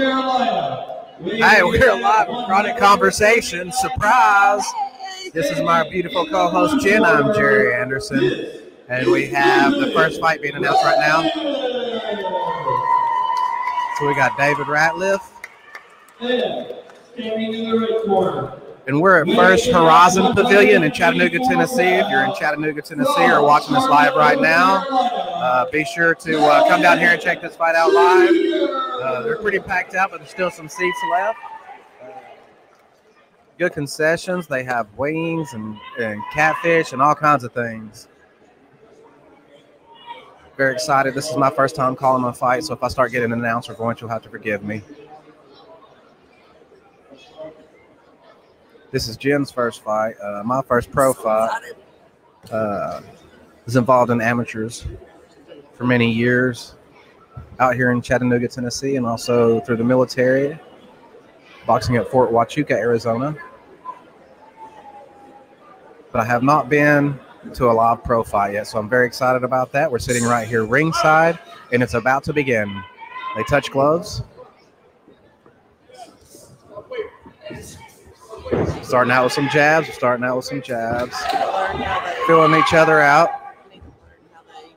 Hey, we're live with Chronic Conversation. Surprise! This is my beautiful co-host Jen. I'm Jerry Anderson, and we have the first fight being announced right now. So we got David Ratliff, And standing in the right corner. And we're at First Horizon Pavilion in Chattanooga, Tennessee. If you're in Chattanooga, Tennessee, or watching this live right now, uh, be sure to uh, come down here and check this fight out live. Uh, they're pretty packed out, but there's still some seats left. Uh, Good concessions. They have wings and, and catfish and all kinds of things. Very excited. This is my first time calling a fight, so if I start getting announced or going, you'll have to forgive me. This is Jim's first fight. Uh, my first pro fight. Uh, was involved in amateurs for many years out here in Chattanooga, Tennessee, and also through the military, boxing at Fort Huachuca, Arizona. But I have not been to a live pro fight yet, so I'm very excited about that. We're sitting right here ringside, and it's about to begin. They touch gloves. Starting out with some jabs, starting out with some jabs, learn how they filling each other out. need to learn how they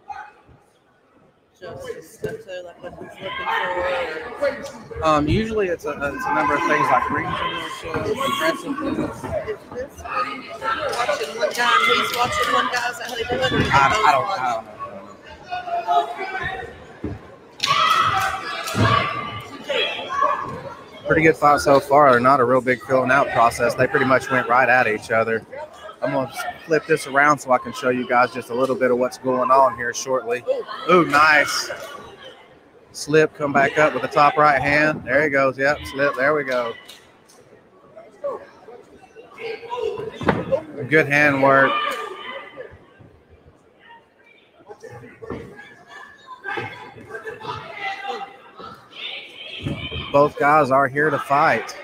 adjust and stuff too, like what he's looking for. Um, usually it's a, it's a number of things like regional shows, aggressiveness. Or is this when you're watching one guy he's watching one guy? How they do it? Or do they I, I don't. I don't know. Pretty good fight so far. Not a real big filling out process. They pretty much went right at each other. I'm gonna flip this around so I can show you guys just a little bit of what's going on here shortly. Ooh, nice. Slip, come back up with the top right hand. There he goes. Yep, slip. There we go. Good hand work. Both guys are here to fight.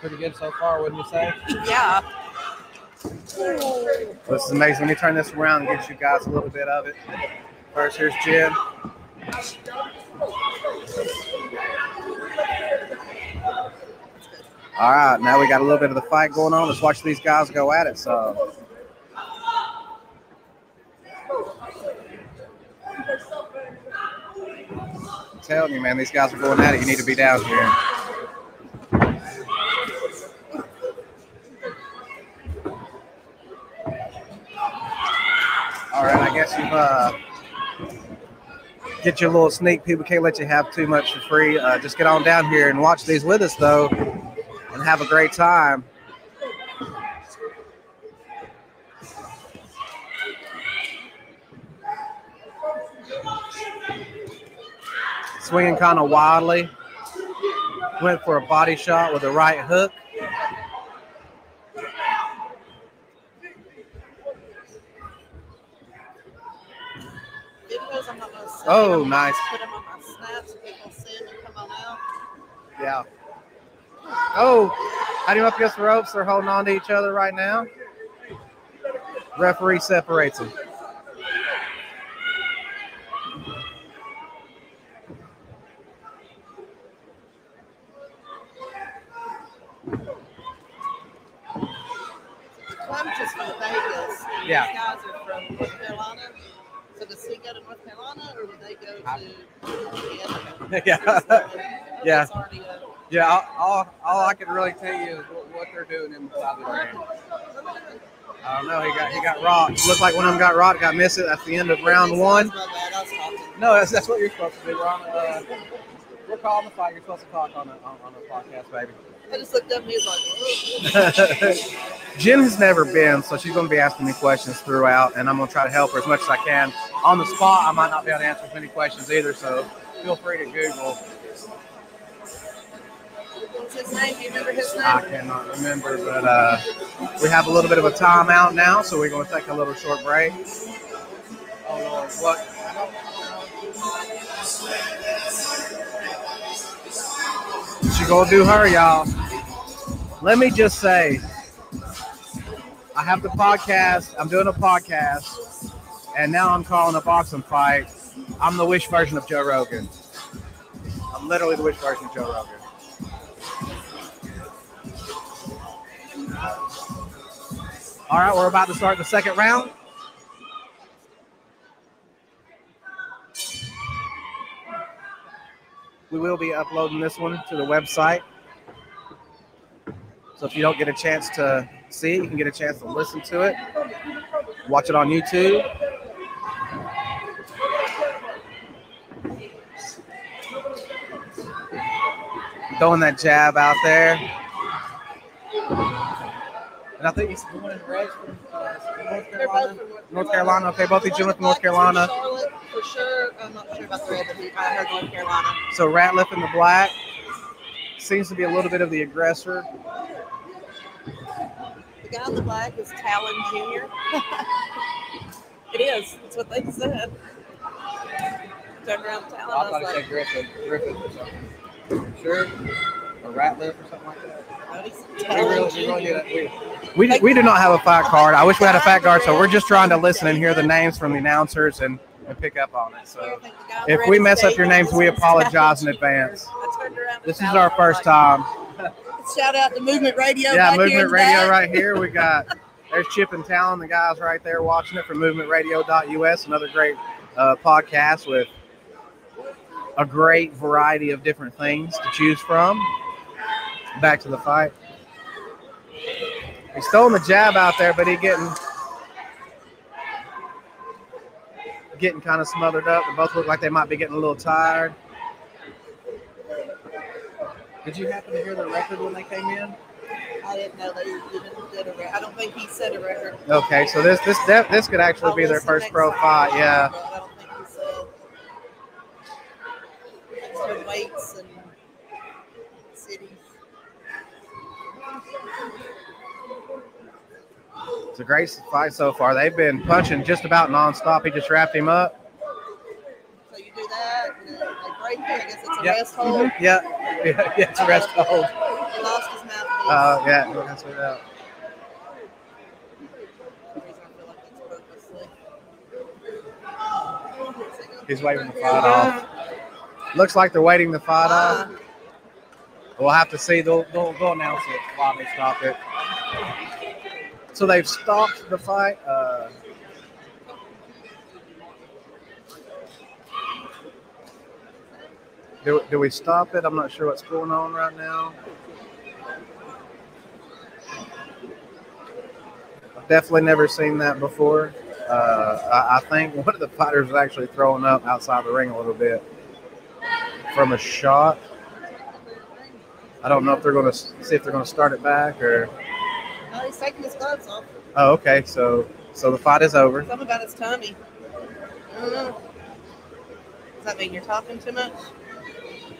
Pretty good so far, wouldn't you say? Yeah. This is amazing. Let me turn this around and get you guys a little bit of it. First, here's Jen. All right, now we got a little bit of the fight going on. Let's watch these guys go at it. So, I'm telling you, man, these guys are going at it. You need to be down here. All right, I guess you've uh, get your little sneak peek. We can't let you have too much for free. Uh, just get on down here and watch these with us, though, and have a great time. Swinging kind of wildly. Went for a body shot with a right hook. Videos I'm not going to send. Oh, nice. Put them on my snap so people see them and come on out. Yeah. Oh, had him up against the ropes. They're holding on to each other right now. Referee separates them. Clem's from Vegas. and Yeah. These guys are from North Carolina. So does he go to North Carolina or would they go to Indiana? yeah. Yeah. Yeah, all, all, all I can really tell you is what, what they're doing inside the ring. I don't know. He got he got rocked. Looked like one of them got rocked. Got missed it. That's the end of round one. My bad, I was talking. No, that's, that's what you're supposed to do. We're on. Uh, we're calling the fight. You're supposed to talk on a on, on a podcast, baby. I just looked up and he was like, Jen has never been, so she's going to be asking me questions throughout, and I'm going to try to help her as much as I can. On the spot, I might not be able to answer as many questions either, so feel free to Google. what's his name? Do you remember his name? I cannot remember, but uh, we have a little bit of a timeout now, so we're going to take a little short break. Oh Lord, what? She gonna do her, y'all. Let me just say, I have the podcast. I'm doing a podcast, and now I'm calling a boxing fight. I'm the wish version of Joe Rogan. I'm literally the wish version of Joe Rogan. All right, we're about to start the second round. We will be uploading this one to the website. So if you don't get a chance to see it, you can get a chance to listen to it. Watch it on YouTube. Throwing that jab out there. And I think he's the one in red from uh, North Carolina. from North Carolina. Okay, both these gentlemen from North Carolina. Charlotte, for sure. I'm not sure about the red, but I heard North Carolina. So Ratliff in the black seems to be a little bit of the aggressor. The guy in the black is Talon Jr. it is. That's what they said. Turned around Talon. I, was like, Griffin, Griffin or something. Sure, or Ratliff or something like that. "Oh, he's Talon Jr." We, we do not have a fight card. I wish we had a fight card, so we're just trying to listen and hear the names from the announcers and, and pick up on it. So I think the guy in the if we mess up your names, we apologize in advance. I turned around to This is our first time. Shout out to Movement Radio. Yeah, back here in Movement Radio right here. We got there's Chip and Talon, the guys right there watching it from movementradio.us. Another great uh, podcast with a great variety of different things to choose from. Back to the fight. He's throwing the jab out there, but he getting getting kind of smothered up. They both look like they might be getting a little tired. Did you happen to hear the record when they came in? I didn't know they even did a record. I don't think he set a record. Okay, so this this def- this could actually oh, be I'll their first pro fight. Yeah. but I don't think he said. Extra weights and cities. It's a great fight so far. They've been punching just about nonstop. He just wrapped him up. So you do that, and then they break it. I guess it's a Yep. rest hold. Mhm. Yeah. yeah, yeah, it's a rest hold. He lost his mouthpiece. Uh, yeah, that's what that. For some reason, I feel like it's purposely. He's waving the fight off. Looks like they're waiting the fight off. Uh, We'll have to see. They'll, they'll, they'll announce it while they stop it. So they've stopped the fight. Uh, do, do we stop it? I'm not sure what's going on right now. I've definitely never seen that before. Uh, I, I think one of the fighters is actually throwing up outside the ring a little bit from a shot. I don't know if they're going to see if they're going to start it back or. no, he's taking his gloves off. Oh, okay. So so the fight is over. Something about his tummy. I don't know. Does that mean you're talking too much?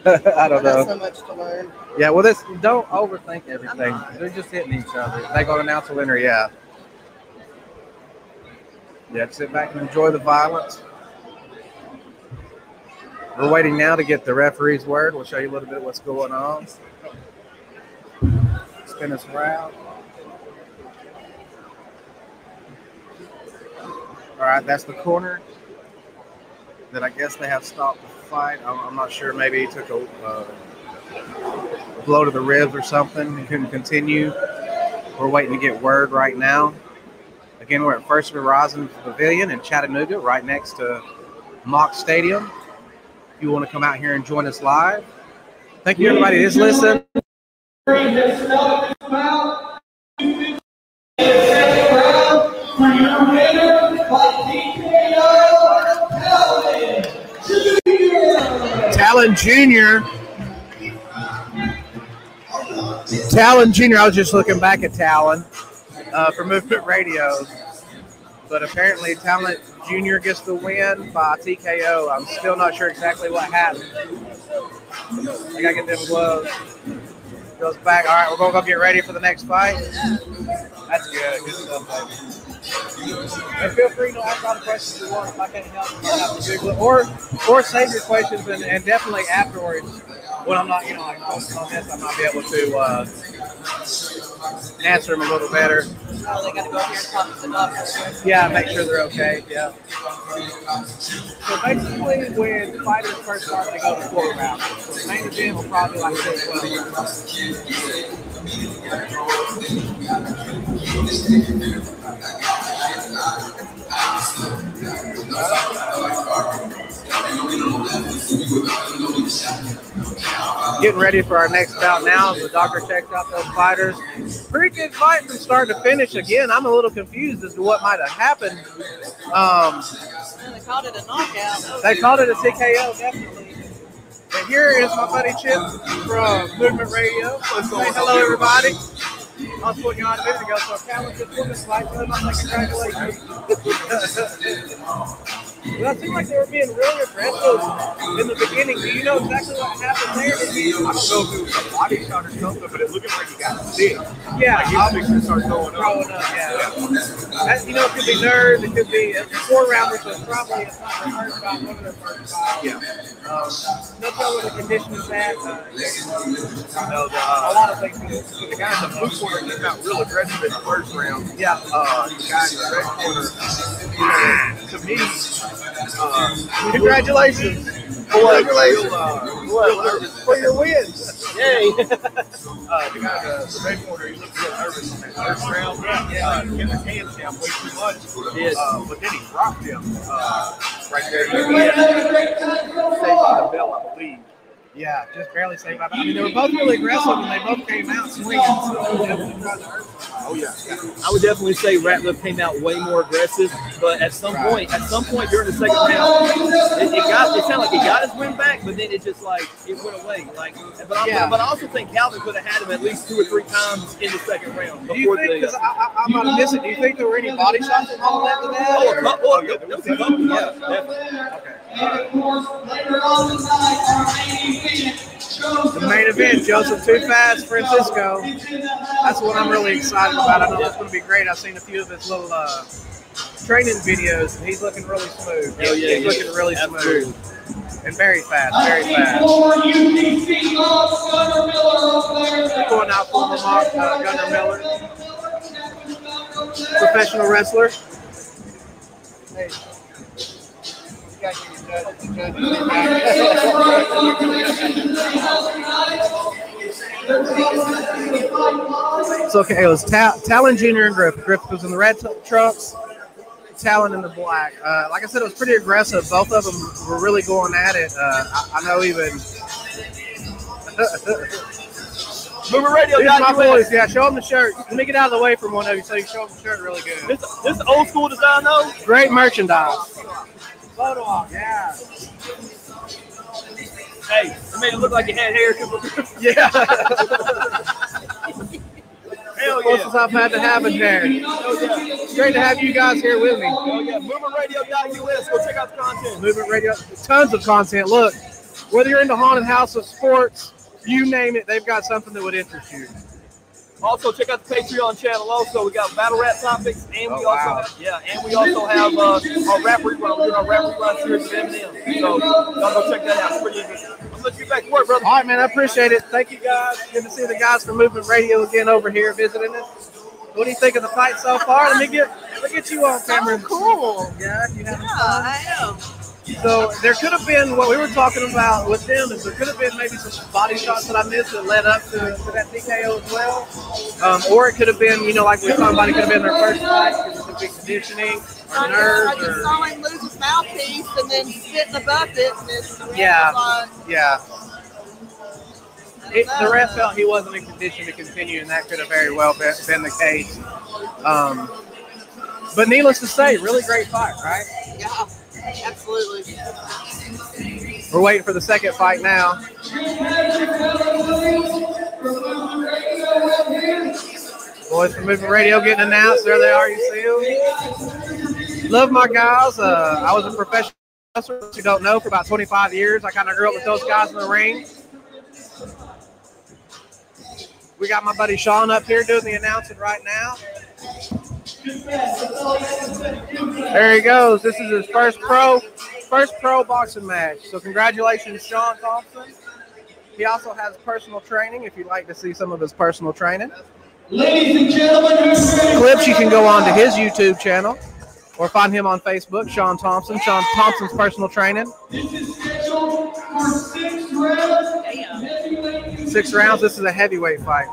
I don't know. so much to learn. Yeah. Well, this don't overthink everything. They're just hitting each other. They going to announce a winner. Yeah. Yeah. To sit back and enjoy the violence. We're waiting now to get the referee's word. We'll show you a little bit of what's going on. Spin us around. All right, that's the corner that I guess they have stopped the fight. I'm, not sure. Maybe he took a uh, blow to the ribs or something. He couldn't continue. We're waiting to get word right now. Again, we're at First Horizon Pavilion in Chattanooga, right next to Mock Stadium. You want to come out here and join us live, thank you everybody that's listening. Talon Jr. Talon Jr. I was just looking back at Talon uh, for Movement Radio, but apparently Talon Jr. gets the win by TKO. I'm still not sure exactly what happened. I gotta get them gloves. Goes back. All right, we're gonna go get ready for the next fight. That's good. Good stuff, baby. And feel free to ask all the questions you want if I can't help. Or, or save your questions and, and definitely afterwards when I'm not, you know, like focusing on this, I might be able to uh, answer them a little better. Oh, they got to go here and talk to the doctor. Yeah, make sure they're okay. Yeah. So basically, when fighters first start, they go to four rounds. So main event will probably like this. Well, Getting ready for our next bout now. The doctor checks out those fighters. Pretty good fight from start to finish. Again, I'm a little confused as to what might have happened. Um, they called it a knockout. they called it a TKO, definitely. And here is my buddy Chip from Movement Radio. Say hello, everybody. Was you on a minute ago, so talented women's fight. So I'm like, congratulations. well, it seemed like they were being really aggressive in the beginning. Do you know exactly what happened there? Did I don't know if it was a body shot or something, but it looked like he got sick. Yeah, Like his fixing to start going up. throwing up. Yeah. That, you know, it could be nerves. It could be uh, four rounder, so probably it's not their first shot, one of their first shots. Yeah. Um, no telling what the condition is at. Uh, No, the, a uh, lot of things. the guy in the blue corner came out real aggressive in the first round. Yeah. Uh, the guy in the red corner, you know, to me, uh, Congratulations Congratulations. Uh, for your wins. Yay. uh, the guy the, the he looked real nervous in that first round. Uh, kept his hands down way too much. Uh, but then he dropped him uh, right there. He the bell, I believe. Yeah, just barely saved by. I mean, they were both really aggressive, and they both came out swinging. So they definitely tried to hurt Oh, yeah. I would definitely say Ratliff came out way more aggressive, but at some point, at some point during the second round, it, it got it sounded like he got his win back, but then it just like it went away. Like, but I, Yeah. but I also think Calvin could have had him at least two or three times in the second round Do you before think? Because the. I, I, I might have missed it. Do you think there were any body shots involved after that? Oh, a couple, oh, oh there was a couple, yeah, definitely. And of course, later on tonight, our main event, Joseph. The main event, Joseph Too Fast Francisco. That's what I'm really excited about. I know that's going to be great. I've seen a few of his little uh, training videos, and he's looking really smooth. Hell yeah, he's yeah. looking really Absolutely. smooth and very fast, very fast. For UTC of Gunnar Miller over there. Going out for Lamar uh, Gunnar Miller, professional wrestler. Hey. You gotta get your judge- the judge- It's okay. It was Ta- Talon Jr. and Griff. Griff was in the red t- trunks. Talon in the black. Uh, like I said, it was pretty aggressive. Both of them were really going at it. Uh, I, I know even. Movement Radio Here's my boys. Yeah, show them the shirt. Let me get out of the way from one of you so you can show them the shirt really good. This this old school design though. Great merchandise. Photo op, yeah. Hey, it made it look like you had hair. Yeah. Hell Closest yeah. I've had to having there. It's great to have you guys here with me. Oh yeah. MovementRadio.us. Go check out the content. Movement Radio, tons of content. Look, whether you're into haunted house of sports, you name it, they've got something that would interest you. Also, check out the Patreon channel. Also, we got battle rap topics, and we Oh, also wow. have, yeah, and we also have uh, our rap rerun. We're doing our rap rerun series with Eminem. So y'all go check that out. It's pretty interesting. I'm gonna let you get back to work, brother. All right, man, I appreciate it. Thank you guys. Good to see the guys from Movement Radio again over here visiting us. What do you think of the fight so far? Let me get let me get you on camera. cool. Yeah, you having Yeah, fun? I am. So there could have been what we were talking about with them is there could have been maybe some body shots that I missed that led up to, to that TKO as well. Um, or it could have been, you know, like we were talking about, it could have been their first fight because it could be conditioning or I just, I just or saw him lose his mouthpiece and then spit in the bucket. And it's, Yeah. Like, yeah. It, the ref felt he wasn't in condition to continue, and that could have very well been, been the case. Um, but needless to say, really great fight, right? Yeah, absolutely. We're waiting for the second fight now. Boys from Movement Radio getting announced. There they are. You see them. Love my guys. Uh, I was a professional wrestler. You don't know, for about 25 years, I kind of grew up with those guys in the ring. We got my buddy Sean up here doing the announcing right now. There he goes. This is his first pro, first pro boxing match. So congratulations, Sean Thompson. He also has personal training. If you'd like to see some of his personal training, Ladies and gentlemen, clips, you can go on to his YouTube channel or find him on Facebook, Sean Thompson, Sean Thompson's personal training. This is scheduled for six rounds. Six rounds. This is a heavyweight fight.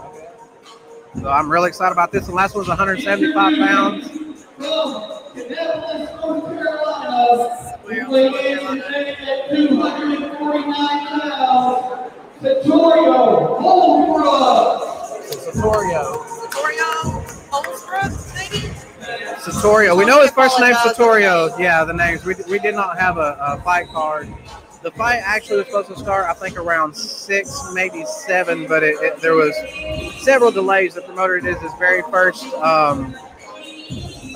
So I'm really excited about this. The last one's 175 pounds. from Indianapolis, North Carolina. He weighed in today at 249 pounds. Vittorio Holbrook. Satorio. Satorio Holmstrom, maybe? Satorio. We know his first name Satorio. Yeah, the names. We, we did not have a, a fight card. The fight actually was supposed to start, I think, around six, maybe seven, but it, it, there was several delays. The promoter did his very first um,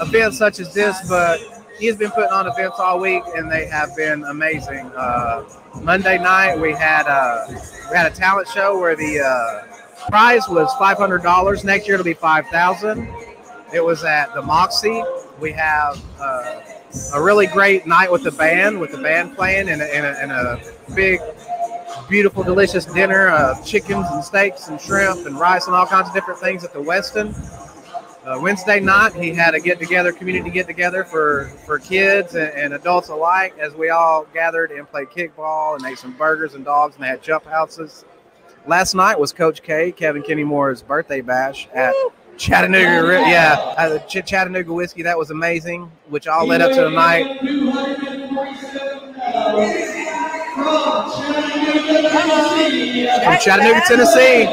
event such as this, but he has been putting on events all week, and they have been amazing. Uh, Monday night we had uh, we had a talent show where the uh, prize was five hundred dollars. Next year it'll be five thousand. It was at the Moxy. We have uh, a really great night with the band, with the band playing, and a, and a, and a big, beautiful, delicious dinner of chickens and steaks and shrimp and rice and all kinds of different things at the Westin. Uh, Wednesday night, he had a get together, community get together for, for kids and, and adults alike as we all gathered and played kickball and ate some burgers and dogs and had jump houses. Last night was Coach K, Kevin Kenny Moore's birthday bash at Chattanooga. Ri- Yeah, the Ch- Chattanooga Whiskey. That was amazing, which all led up to the night. From Chattanooga, Tennessee. From Chattanooga, Tennessee.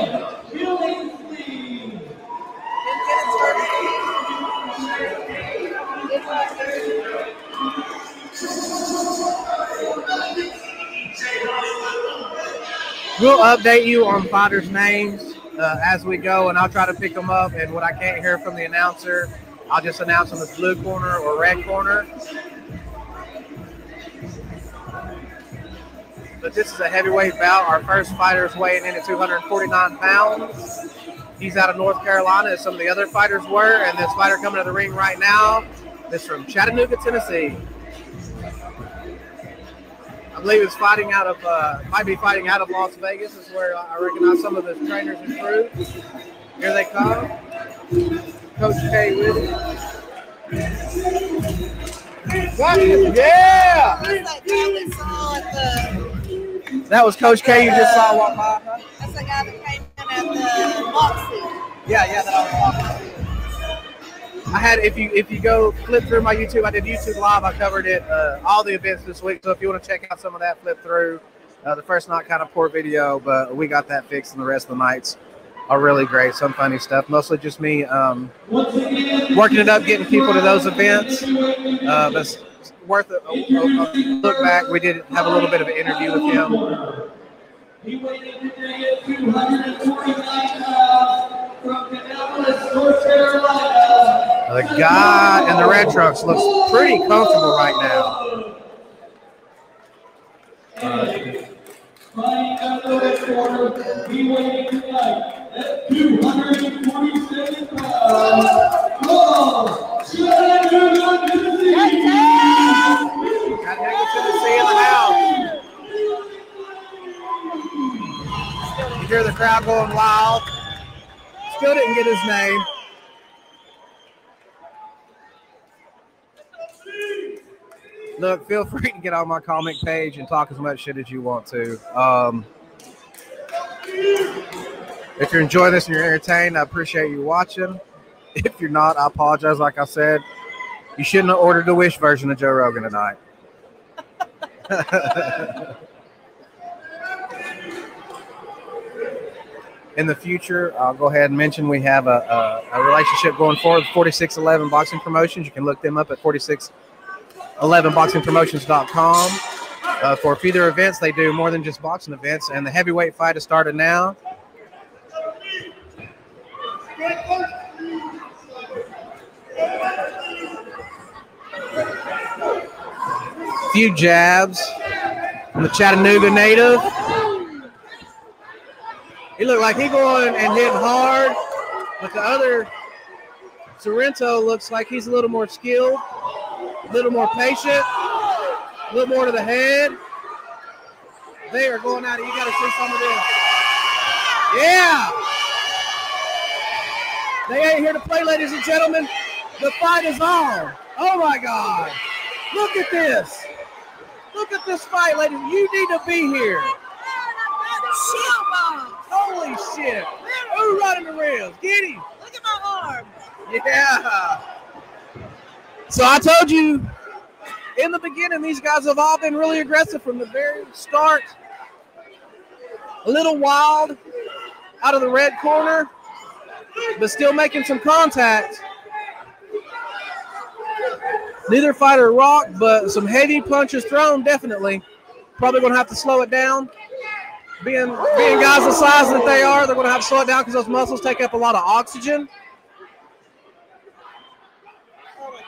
Billingsley. Didn't get it started. We'll update you on fighters' names uh, as we go, and I'll try to pick them up. And what I can't hear from the announcer, I'll just announce them as blue corner or red corner. But this is a heavyweight bout. Our first fighter is weighing in at 249 pounds. He's out of North Carolina, as some of the other fighters were. And this fighter coming to the ring right now is from Chattanooga, Tennessee. I believe he's fighting out of, uh, might be fighting out of Las Vegas, is where I recognize some of the trainers and crew. Here they come. Coach K with it. What? Yeah! That guy we saw at the. That was Coach K you just saw walk by. huh? That's the guy that came in at the Moxy. Yeah, yeah, that I was talking about. I had if you if you go flip through my YouTube, I did YouTube live. I covered it uh, all the events this week. So if you want to check out some of that, flip through. Uh, the first night kind of poor video, but we got that fixed, and the rest of the nights are really great. Some funny stuff, mostly just me um, working it up, getting people to those events. Uh, but it's worth a, a- a look back. We did have a little bit of an interview with him. He weighed in today at 249 pounds from Indianapolis, North Carolina. The guy in the red trunks looks pretty comfortable right now. Corner, tonight at 247 pounds. You hear the crowd going wild. Still didn't get his name. Look, feel free to get on my comic page and talk as much shit as you want to. Um, if you're enjoying this and you're entertained, I appreciate you watching. If you're not, I apologize. Like I said, you shouldn't have ordered the Wish version of Joe Rogan tonight. In the future, I'll go ahead and mention we have a, a, a relationship going forward with 4611 Boxing Promotions. You can look them up at 4611boxingpromotions.com. Uh, for feeder events, they do more than just boxing events, and the heavyweight fight has started now. few jabs from the Chattanooga native. He looked like he going and hitting hard, but the other Sorrento looks like he's a little more skilled, a little more patient, a little more to the head. They are going at it. You got to see some of this. Yeah. They ain't here to play, ladies and gentlemen. The fight is on. Oh my God. Look at this. Look at this fight, ladies. You need to be here. Holy shit. Who running the rails? Get him. Look at my arm. Yeah. So I told you in the beginning, these guys have all been really aggressive from the very start. A little wild out of the red corner, but still making some contact. Neither fighter rocked, but some heavy punches thrown, definitely. Probably going to have to slow it down. Being, being guys the size that they are, they're going to have to slow it down because those muscles take up a lot of oxygen. Oh my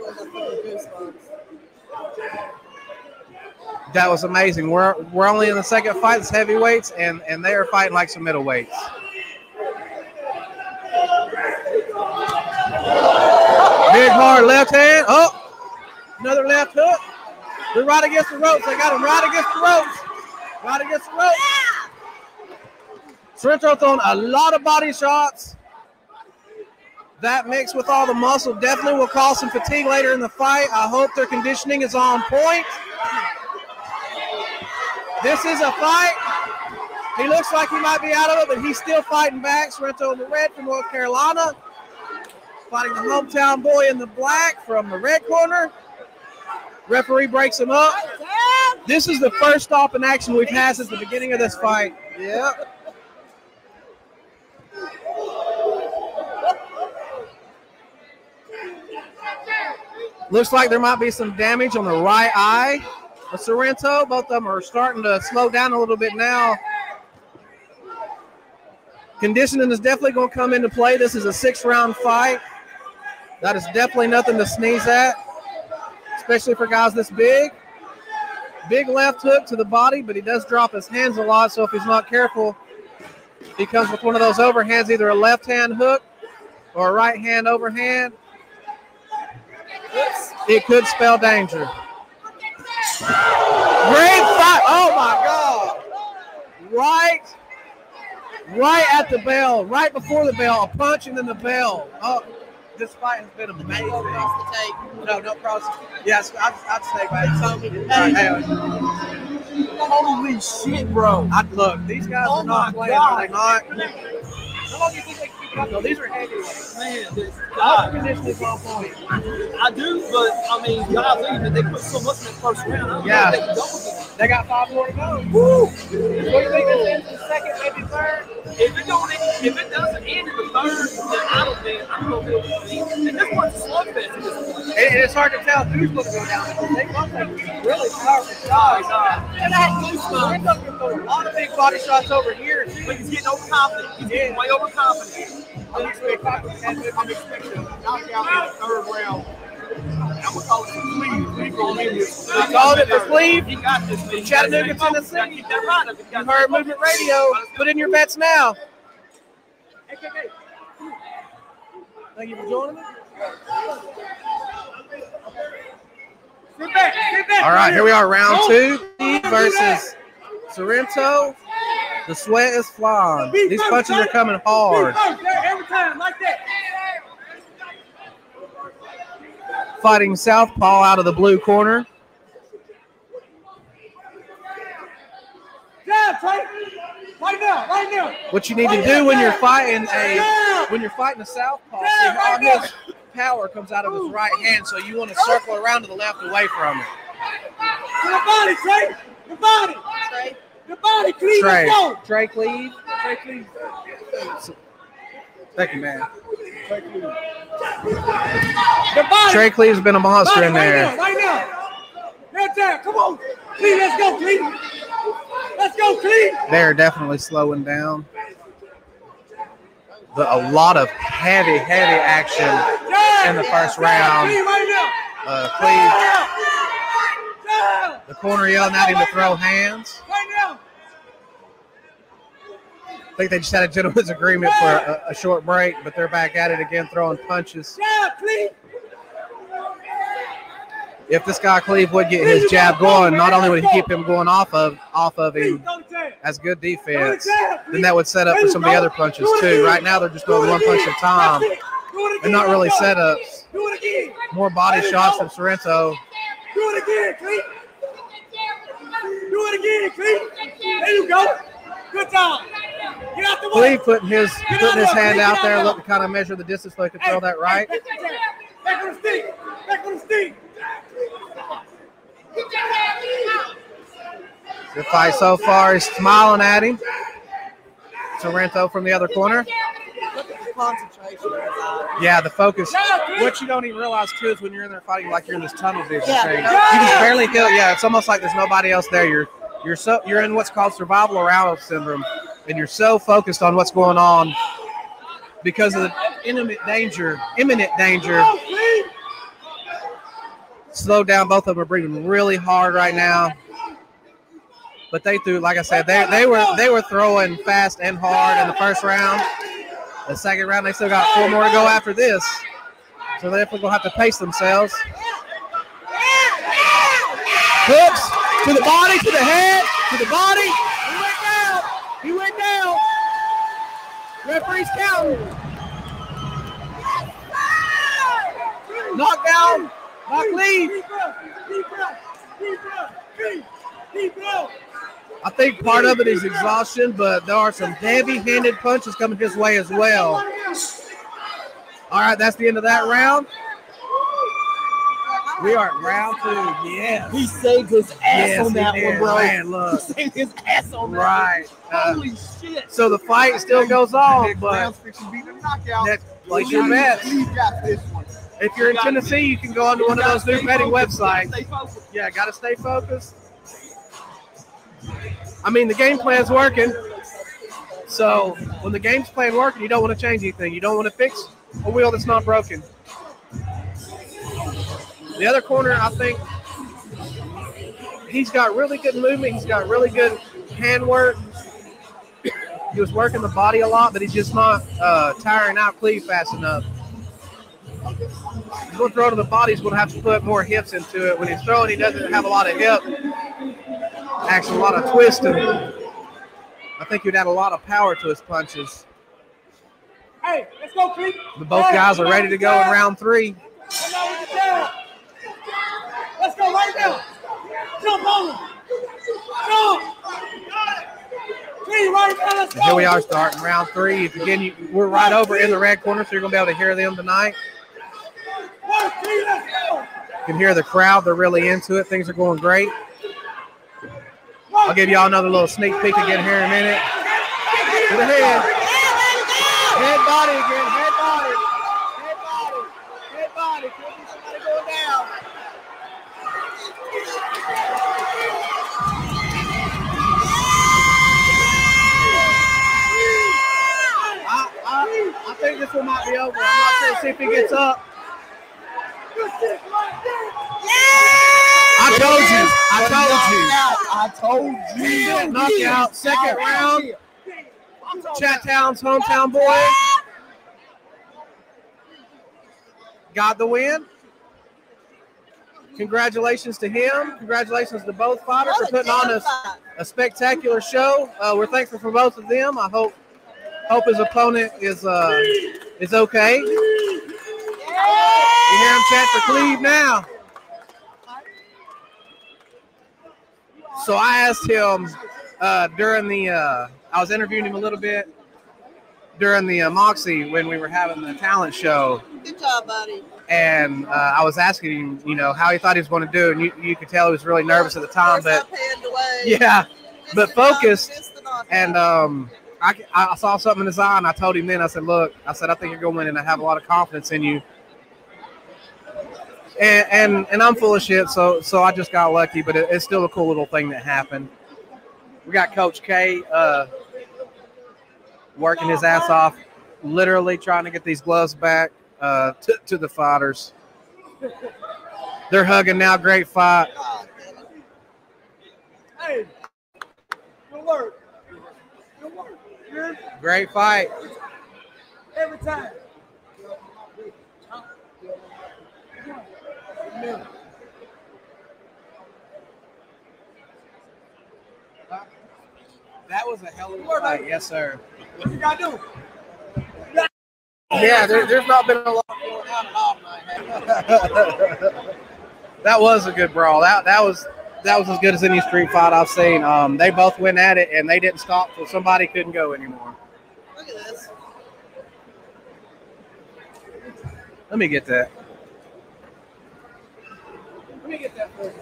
god, I'm literally goosebumps. That was amazing. We're we're only in the second fight. It's heavyweights, and and they are fighting like some middleweights. Big hard left hand. Oh, another left hook. They're right against the ropes. They got him right against the ropes. Right against the ropes. Sorrento throwing a lot of body shots. That mixed with all the muscle definitely will cause some fatigue later in the fight. I hope their conditioning is on point. This is a fight. He looks like he might be out of it, but he's still fighting back. Sorrento in the red from North Carolina. Fighting the hometown boy in the black from the red corner. Referee breaks him up. This is the first stop in action we've had since the beginning of this fight. Yep. Looks like there might be some damage on the right eye of Sorrento. Both of them are starting to slow down a little bit now. Conditioning is definitely going to come into play. This is a six round fight. That is definitely nothing to sneeze at, especially for guys this big. Big left hook to the body, but he does drop his hands a lot. So if he's not careful, he comes with one of those overhands, either a left hand hook or a right hand overhand. It could spell danger. Great fight. Oh my God. Right, right at the bell, right before the bell, a punch and then the bell. Oh, this fight has been amazing. Across the tape. No, no cross. Yes, I'd, I'd say, man. Holy shit, bro. I, look, these guys Oh are not playing, are they not? How long do you think they can keep it up? No, these are heavyweights. Man, this All conditioning is on point. I do, but I mean, God leave. They put so much in the first round. Yeah. they can double it. They got five more to go. Woo! What do you think this ends in second, maybe third? If it don't, if it doesn't end in the third, then I don't think I don't know if it'll be. And this one's a slugfest at this point. And it's hard to tell who's going to go down they both have really powerful shots. And I had goosebumps. They're going to throw a lot of big body shots over here. But he's getting overconfident. He's getting way overconfident. I'm expecting, I'm expecting a knockout in the third round. I'm gonna call it for Cleve. Cleve gonna win. You called it for Cleve? He got this. man. Chattanooga, Tennessee. Keep that right up. You You heard. Movement Radio. Put in your bets now. Thank you for joining us. Sit back, sit back. All right, here we are, round two. Versus Sorrento. The sweat is flying. These punches are coming hard. Every time, like that. Fighting Southpaw out of the blue corner. Down, Trey. Right now, right now. What you need to do when you're fighting a when you're fighting a southpaw, see all his power comes out of his right hand, so you want to circle around to the left away from it. To the body, Trey. The body. Trey. The body, Cleve. Trey, Let's go. Trey Cleve. Trey Cleve. Thank you, man. The body. Trey Cleve's been a monster Body in right there. now, right now. Right there. Come on. Cleve, let's go, Cleve. Let's go, Cleve. They're definitely slowing down. The, a lot of heavy, heavy action in the first round. Uh, Cleve. The corner yelling at him to throw hands. I think they just had a gentleman's agreement for a, a short break, but they're back at it again, throwing punches. If this guy Cleve would get his jab going, not only would he keep him going off of off of him, as good defense, then that would set up for some of the other punches too. Right now, they're just throwing one punch at a time and not really setups. More body shots from Sorrento. Do it again, Cleet. Do it again, Cleet. There you go. Good job. Get out the way. Cleve putting his putting his hand out there, looking to kind of measure the distance so he can throw that right. Hey, Back on the stick. Back on the stick. Good fight so far. He's smiling at him. Sorrento from the other corner. Look at the concentration. Yeah, the focus. What you don't even realize too is when you're in there fighting, like you're in this tunnel vision Yeah. thing. You can barely feel. Yeah, it's almost like there's nobody else there. You're you're so you're in what's called survival arousal syndrome, and you're so focused on what's going on because of the imminent danger. Imminent danger. Slow down. Both of them are breathing really hard right now. But they threw, like I said, they, they were they were throwing fast and hard in the first round. The second round, they still got four more to go after this. So they're definitely gonna have to pace themselves. Hooks to the body, to the head, to the body. He went down. He went down. Referee's counting. Knockdown. Knock lead. Deep breath. Deep breath. Deep breath. Deep breath. I think part of it is exhaustion, but there are some heavy-handed punches coming his way as well. All right, that's the end of that round. We are at round two. Yes. He saved his ass Yes, on that did. one, bro. Man, look. He saved his ass on that Right. one. Uh, Holy shit. so the fight still goes on, but Rounds fixing to be the knockout. that, place your bets. You got this one. If you're in Tennessee, you can go onto one of those new betting websites. Yeah, got to stay focused. I mean, the game plan's working. So when the game's plan working, you don't want to change anything. You don't want to fix a wheel that's not broken. The other corner, I think he's got really good movement. He's got really good hand work. He was working the body a lot, but he's just not uh, tiring out Cleve fast enough. He's going to throw to the body. He's going to have to put more hips into it. When he's throwing, he doesn't have a lot of hip actually a lot of twisting. I think he'd add a lot of power to his punches. Hey, let's go, Cleet. But both guys are ready to go in round three. Come on with the jab. Let's go right now. Jump on him. Jump. Cleet, right now. Let's go. Here we are starting round three. If again, you, we're right over in the red corner, so you're going to be able to hear them tonight. Work, Cleet. Let's go. You can hear the crowd. They're really into it. Things are going great. I'll give y'all another little sneak peek again here in a minute. To the head. Head body again. Head body. Head body. Head body. Could be somebody going down. I, I, I think this one might be over. I'm not sure. See if he gets up. I told you. I told you. I told you. Knockout, second round. Chat Town's hometown boy got the win. Congratulations to him. Congratulations to both fighters for putting on a, a spectacular show. Uh, we're thankful for both of them. I hope hope his opponent is uh, is okay. You hear him chant for Cleve now. So I asked him uh, during the, uh, I was interviewing him a little bit during the uh, Moxy when we were having the talent show. Good job, buddy. And uh, I was asking him, you know, how he thought he was going to do. And you, you could tell he was really nervous at the time. But up, hand away. yeah, but the focused the and um, I, I saw something in his eye, and I told him then. I said, "Look, I said I think you're going to win, and I have a lot of confidence in you." And and, and I'm full of shit, so so I just got lucky, but it, it's still a cool little thing that happened. We got Coach K uh, working his ass off, literally trying to get these gloves back uh, to, to the fighters. They're hugging now. Great fight. Hey, good work. Good work. Good. Great fight. Every time. That was a hell of a fight. Yes, sir. What you gotta do? Yeah, there, there's not been a lot going on at all tonight. that was a good brawl. That that was that was as good as any street fight I've seen. Um, they both went at it and they didn't stop till somebody couldn't go anymore. Look at this. Let me get that. Me get that for you.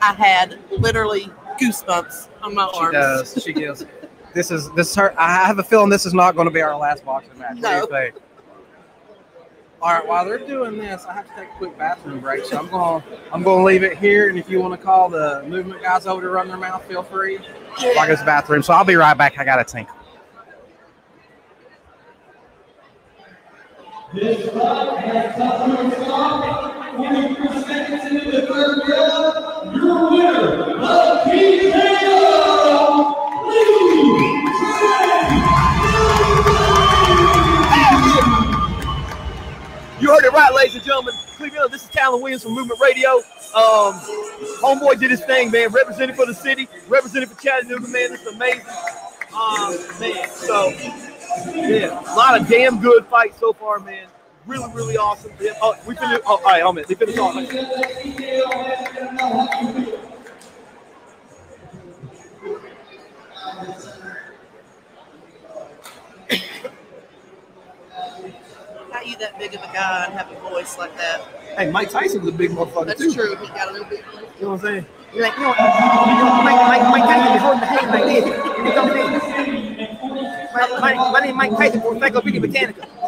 I had literally goosebumps on my She arms. does. She gives. This is this is her. I have a feeling this is not going to be our last boxing match. What do you No. All right. While they're doing this, I have to take a quick bathroom break, so I'm going. I'm going to leave it here. And if you want to call the movement guys over to run their mouth, feel free. I go to the bathroom. So I'll be right back. I got to think. You heard it right, ladies and gentlemen. Cleveland, this is Talon Williams from Movement Radio. Um, homeboy did his thing, man. Represented for the city, represented for Chattanooga, man. Is amazing. Um, man, so yeah, a lot of damn good fights so far, man. Really, really awesome. Yeah, Oh, we finished. Oh, all right, hold on. They finished off. How you that big of a guy and have a voice like that? Hey, Mike Tyson was a big motherfucker That's too. true. He got a little bit. You know what I'm saying? You're like, you know, you know Mike, Mike, Mike Tyson is holding the hand like this. Know what I'm saying? My, my, my name is Mike Tyson for Encyclopedia Britannica.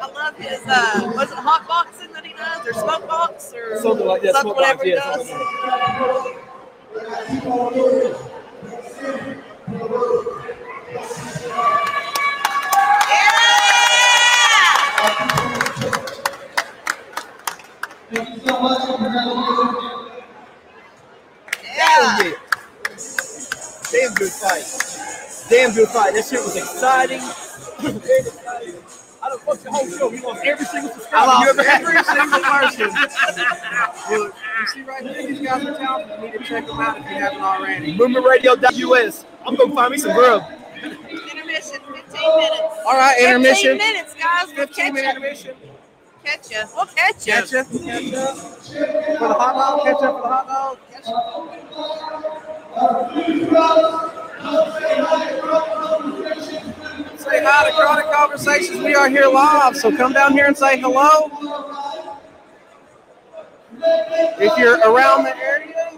I love his. Uh, was it hot boxing that he does, or smoke box, or Something like that, something smoke box, whatever he yeah, does? Yeah. Oh, yeah. Damn good fight. Damn good fight. That shit was exciting. I don't fuck the whole show. We lost every single subscriber. I you lost ever had. every single person. Look, you see right here, these guys are talented. You need to check them out if you haven't already. MovementRadio.us. I'm gonna find me some grub. Intermission, 15 minutes. All right, intermission. 15 minutes, guys. 15 catch minute you. intermission. Catch you. We'll catch you. Catch up. Catch up. For the hot dog. Catch up for the hot dog. Catch up. Say hi to Chronic Conversations. We are here live, so come down here and say hello. If you're around the area,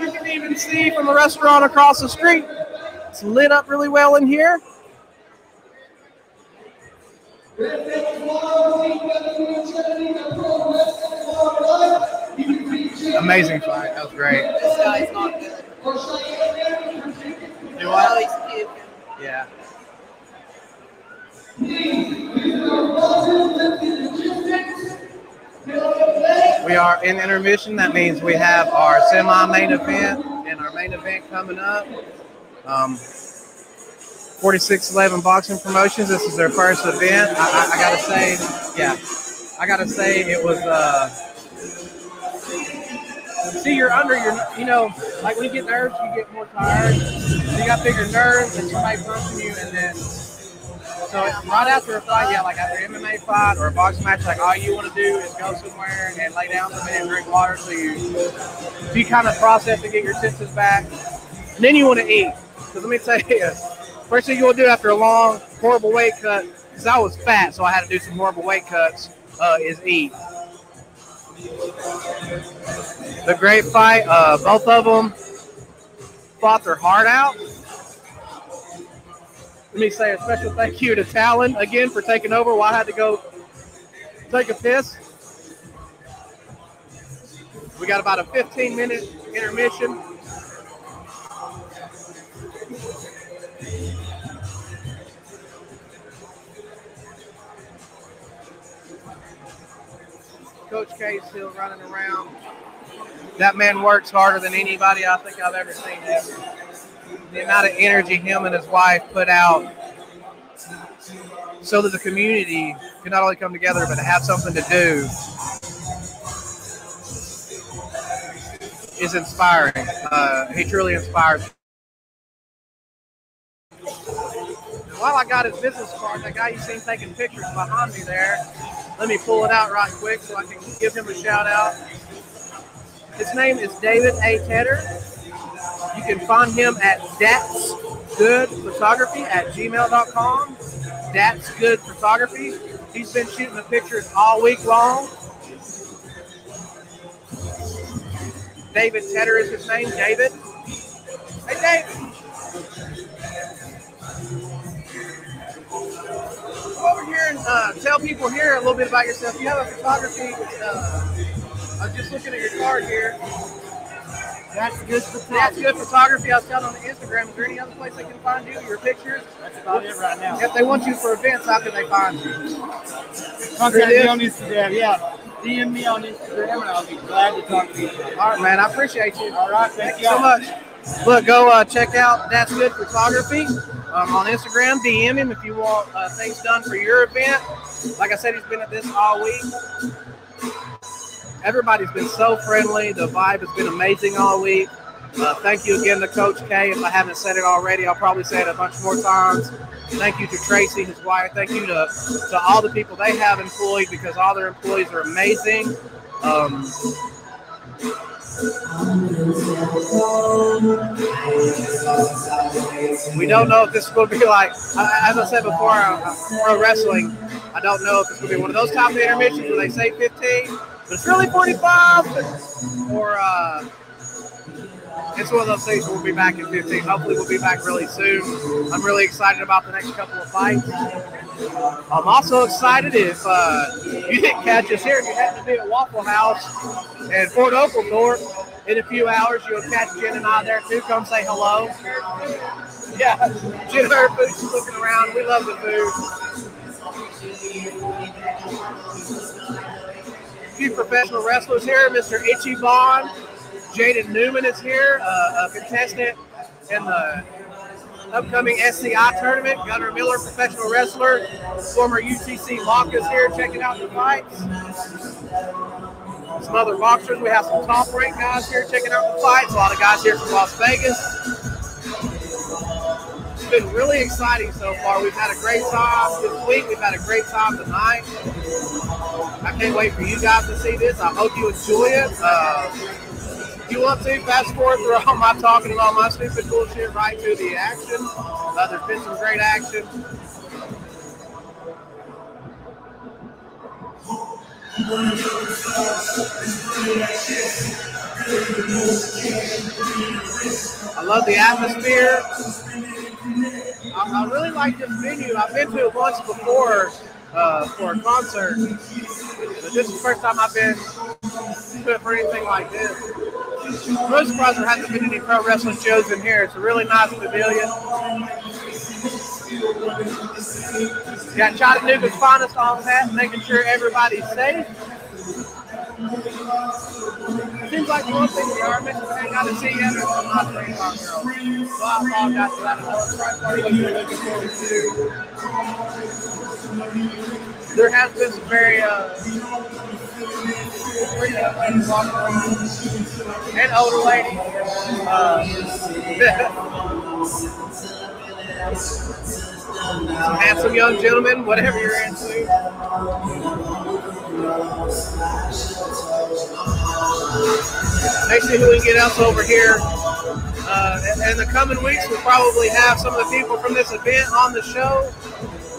you can even see from the restaurant across the street. It's lit up really well in here. Amazing fight. That was great. This guy's not good. Do Oh, he's puking. Yeah. We are in intermission. That means we have our semi-main event and our main event coming up. Um, 4611 Boxing Promotions. This is their first event. I, I, I gotta say, yeah, I gotta say it was. Uh, see, you're under your, you know, like when you get nerves, you get more tired. You got bigger nerves, and somebody punching you, and then so right after a fight, yeah, like after an MMA fight or a boxing match, like all you want to do is go somewhere and lay down for a minute and drink water, so you you kind of process and get your senses back. And then you want to eat. Because let me tell you, first thing you want to do after a long, horrible weight cut, because I was fat, so I had to do some horrible weight cuts, uh, is eat. The great fight, uh, both of them fought their heart out. Let me say a special thank you to Talon again for taking over while I had to go take a piss. We got about a 15 minute intermission. Coach K still running around. That man works harder than anybody I think I've ever seen the amount of energy him and his wife put out so that the community can not only come together but have something to do is inspiring. Uh, he truly inspires. While I got his business card, that guy you seen taking pictures behind me there, let me pull it out right quick so I can give him a shout out. His name is David A. Tedder. You can find him at That's Good Photography at gmail.com. That's Good Photography. He's been shooting the pictures all week long. David Tedder is his name. David. Uh, tell people here a little bit about yourself. You have a photography. Uh, I'm just looking at your card here. That's good photography. That's good photography. I was telling on the Instagram. Is there any other place they can find you? Your pictures? That's about it right now. If they want you for events, how can they find you? Contact me on Instagram. Yeah. DM me on Instagram and I'll be glad to talk to you. All right, man. I appreciate you. All right. Thank you so much. Look, go uh, check out That's Good Photography um, on Instagram. DM him if you want uh, things done for your event. Like I said, he's been at this all week. Everybody's been so friendly. The vibe has been amazing all week. Uh, thank you again to Coach K. If I haven't said it already, I'll probably say it a bunch more times. Thank you to Tracy, his wife. Thank you to, to all the people they have employed because all their employees are amazing. Um, we don't know if this to be like, as I said before, uh, pro wrestling. I don't know if it's going to be one of those type of intermissions where they say 15, but it's really 45. Or uh, it's one of those things we'll be back in 15. Hopefully, we'll be back really soon. I'm really excited about the next couple of fights. I'm also excited if uh, you didn't catch us here, if you happen to be at Waffle House in Fort Oglethorpe in a few hours, you'll catch Jen and I there too. Come say hello. Yeah, Jen and her food, she's looking around. We love the food. A few professional wrestlers here. Mr. Itchy Bond. Jaden Newman is here, uh, a contestant in the upcoming SCI tournament. Gunnar Miller, professional wrestler, former UTC Lock is here checking out the fights. Some other boxers. We have some top rank guys here checking out the fights. A lot of guys here from Las Vegas. It's been really exciting so far. We've had a great time this week. We've had a great time tonight. I can't wait for you guys to see this. I hope you enjoy it. Uh, you want to, see fast forward through all my talking all my stupid bullshit right to the action. Uh, there's been some great action. I love the atmosphere. I, I really like this venue. I've been to it once before uh, for a concert, but this is the first time I've been to for anything like this. I'm surprised there hasn't been any pro wrestling shows in here. It's a really nice pavilion. Got Chattanooga's finest on that, making sure everybody's safe. Seems like one thing missing, we ain't got to see yet. is the hot train car girl. So I apologize for that. I know it's probably what you're looking forward to. There has been some very uh, pretty young ladies walking around and older ladies. Uh, some handsome young gentlemen, whatever you're into. Let's who we get else over here. Uh, in, in the coming weeks, we'll probably have some of the people from this event on the show.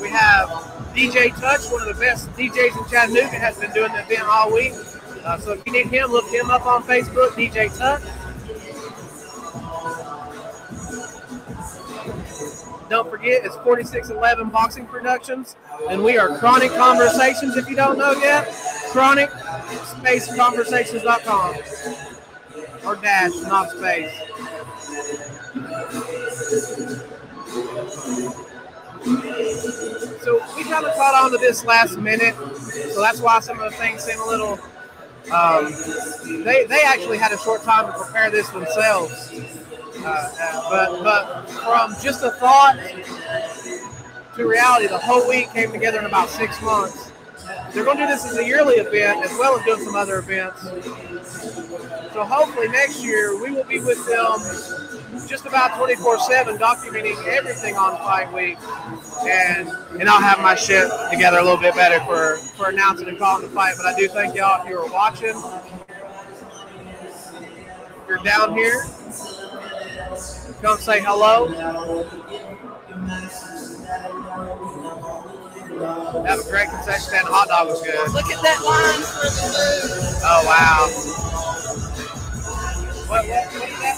We have DJ Touch, one of the best DJs in Chattanooga, has been doing the event all week. Uh, so if you need him, look him up on Facebook, DJ Touch. Don't forget, it's 4611 Boxing Productions, and we are Chronic Conversations. If you don't know yet, Chronic Space Conversations.com or dash, not space. So we kind of caught on to this last minute, so that's why some of the things seem a little. Um, they they actually had a short time to prepare this themselves. Uh, but but from just a thought to reality, the whole week came together in about six months. They're going to do this as a yearly event as well as doing some other events. So hopefully next year we will be with them just about 24/7, documenting everything on Fight Week, and and I'll have my shit together a little bit better for for announcing and calling the fight. But I do thank y'all if you were watching. If you're down here, come say hello. Have a great concession stand. Hot dog was good. Look at that line for the food. Oh wow. What, what, what is that?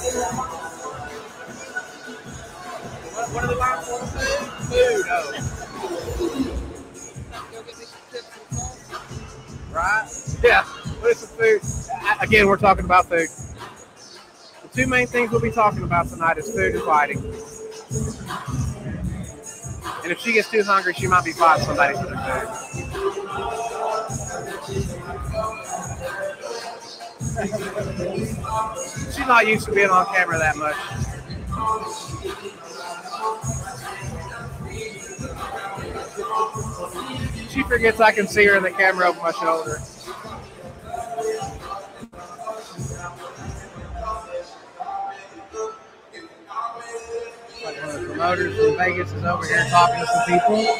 What, what are the lines for? The food. Oh. Right? Yeah. What is the food? Again, we're talking about food. The two main things we'll be talking about tonight is food and fighting. And if she gets too hungry, she might be fighting somebody for their food. She's not used to being on camera that much. She forgets I can see her in the camera over my shoulder. Promoters from Vegas is over here talking to some people.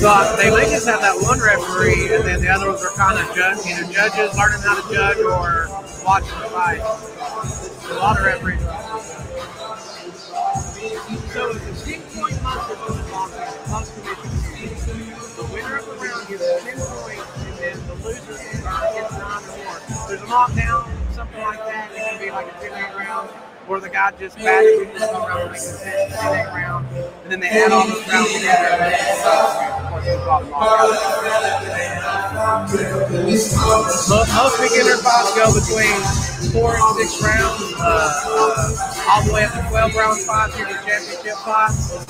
So they may just have that one referee, and then the other ones are kind of judge, either judges learning how to judge or watching the fight. A lot of referees. Knockdown, something like that. It can be like a two-minute round. Or the guy just batted you just come around and a ten round, and then they add all those rounds together. And. Most, most beginner fights go between four and six rounds, uh, uh, all the way up to 12 round fights here in the championship fights.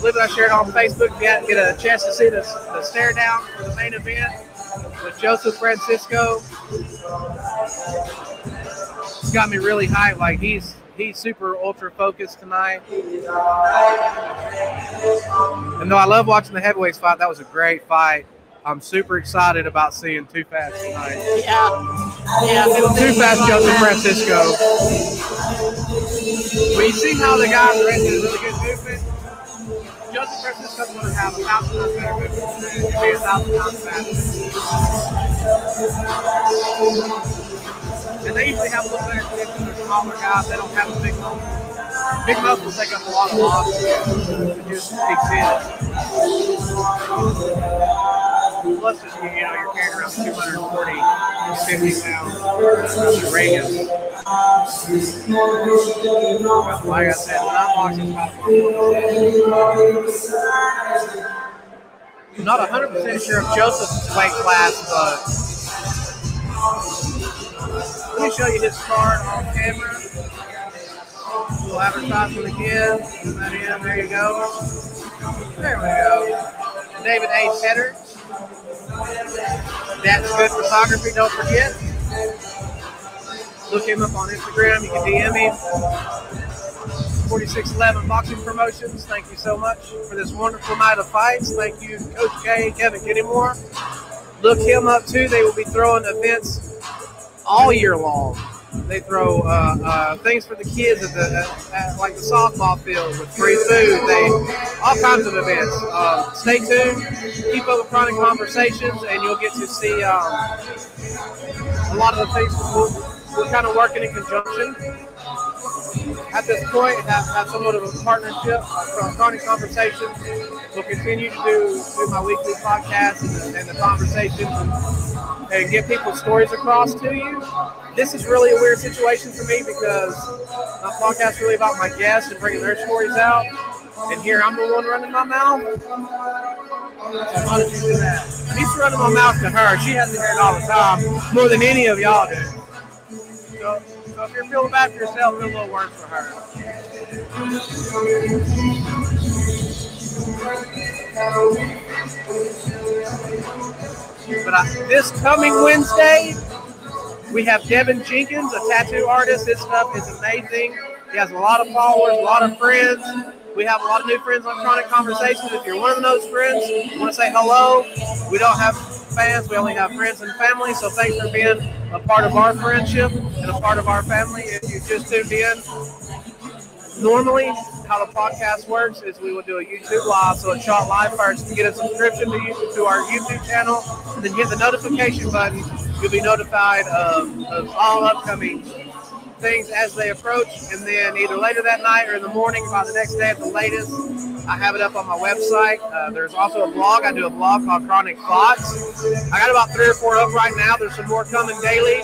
Believe I shared on Facebook. If get a chance to see the, the stare down for the main event with Joseph Francisco. It's got me really hyped. Like he's he's super ultra focused tonight. And though I love watching the heavyweights fight, that was a great fight. I'm super excited about seeing Too Fast tonight. Yeah. Yeah. Too Fast Joseph Francisco. When you see how the guys are into really good movement, Joseph Francisco's going to have a thousand times better be a thousand times faster. And they usually have a little better connection with smaller guys. They don't have a big muscle. Big muscles take up a lot of loss. It just sense. Plus, you know, you're carrying around 240, 50 pounds radius. Like I not 100% sure of Joseph's weight class, but let me show you his card on camera. We'll advertise it again. There you go. There we go. David A. Tedder. That's good photography, don't forget. Look him up on Instagram. You can DM him. 4611 Boxing Promotions. Thank you so much for this wonderful night of fights. Thank you, Coach K, Kevin Kinnymore. Look him up too. They will be throwing events all year long. They throw uh, uh, things for the kids at the at, at, like the softball field with free food. They all kinds of events. Um, stay tuned. Keep up with Chronic Conversations, and you'll get to see um, a lot of the things we're, kind of working in conjunction at this point have, have somewhat of a partnership uh, from Chronic Conversations. We'll continue to do, do my weekly podcast and, and the conversations and, and get people's stories across to you. This is really a weird situation for me because my podcast is really about my guests and bringing their stories out. And here I'm the one running my mouth. So how did you do that? He's running my mouth to her. She has to hear it all the time, more than any of y'all do. So, so if you're feeling bad for yourself, feel a little worse for her. But I, this coming Wednesday, we have Devin Jenkins, a tattoo artist. His stuff is amazing. He has a lot of followers, a lot of friends. We have a lot of new friends on Chronic Conversations. If you're one of those friends, want to say hello. We don't have fans, we only have friends and family. So thanks for being a part of our friendship and a part of our family. If you just tuned in, normally how the podcast works is we will do a YouTube live. So it's shot live first. You get a subscription to, to our YouTube channel, and then hit the notification button. You'll be notified of, of all upcoming things as they approach. And then either later that night or in the morning, by the next day at the latest, I have it up on my website. Uh, there's also a blog. I do a blog called Chronic Thoughts. I got about three or four up right now. There's some more coming daily.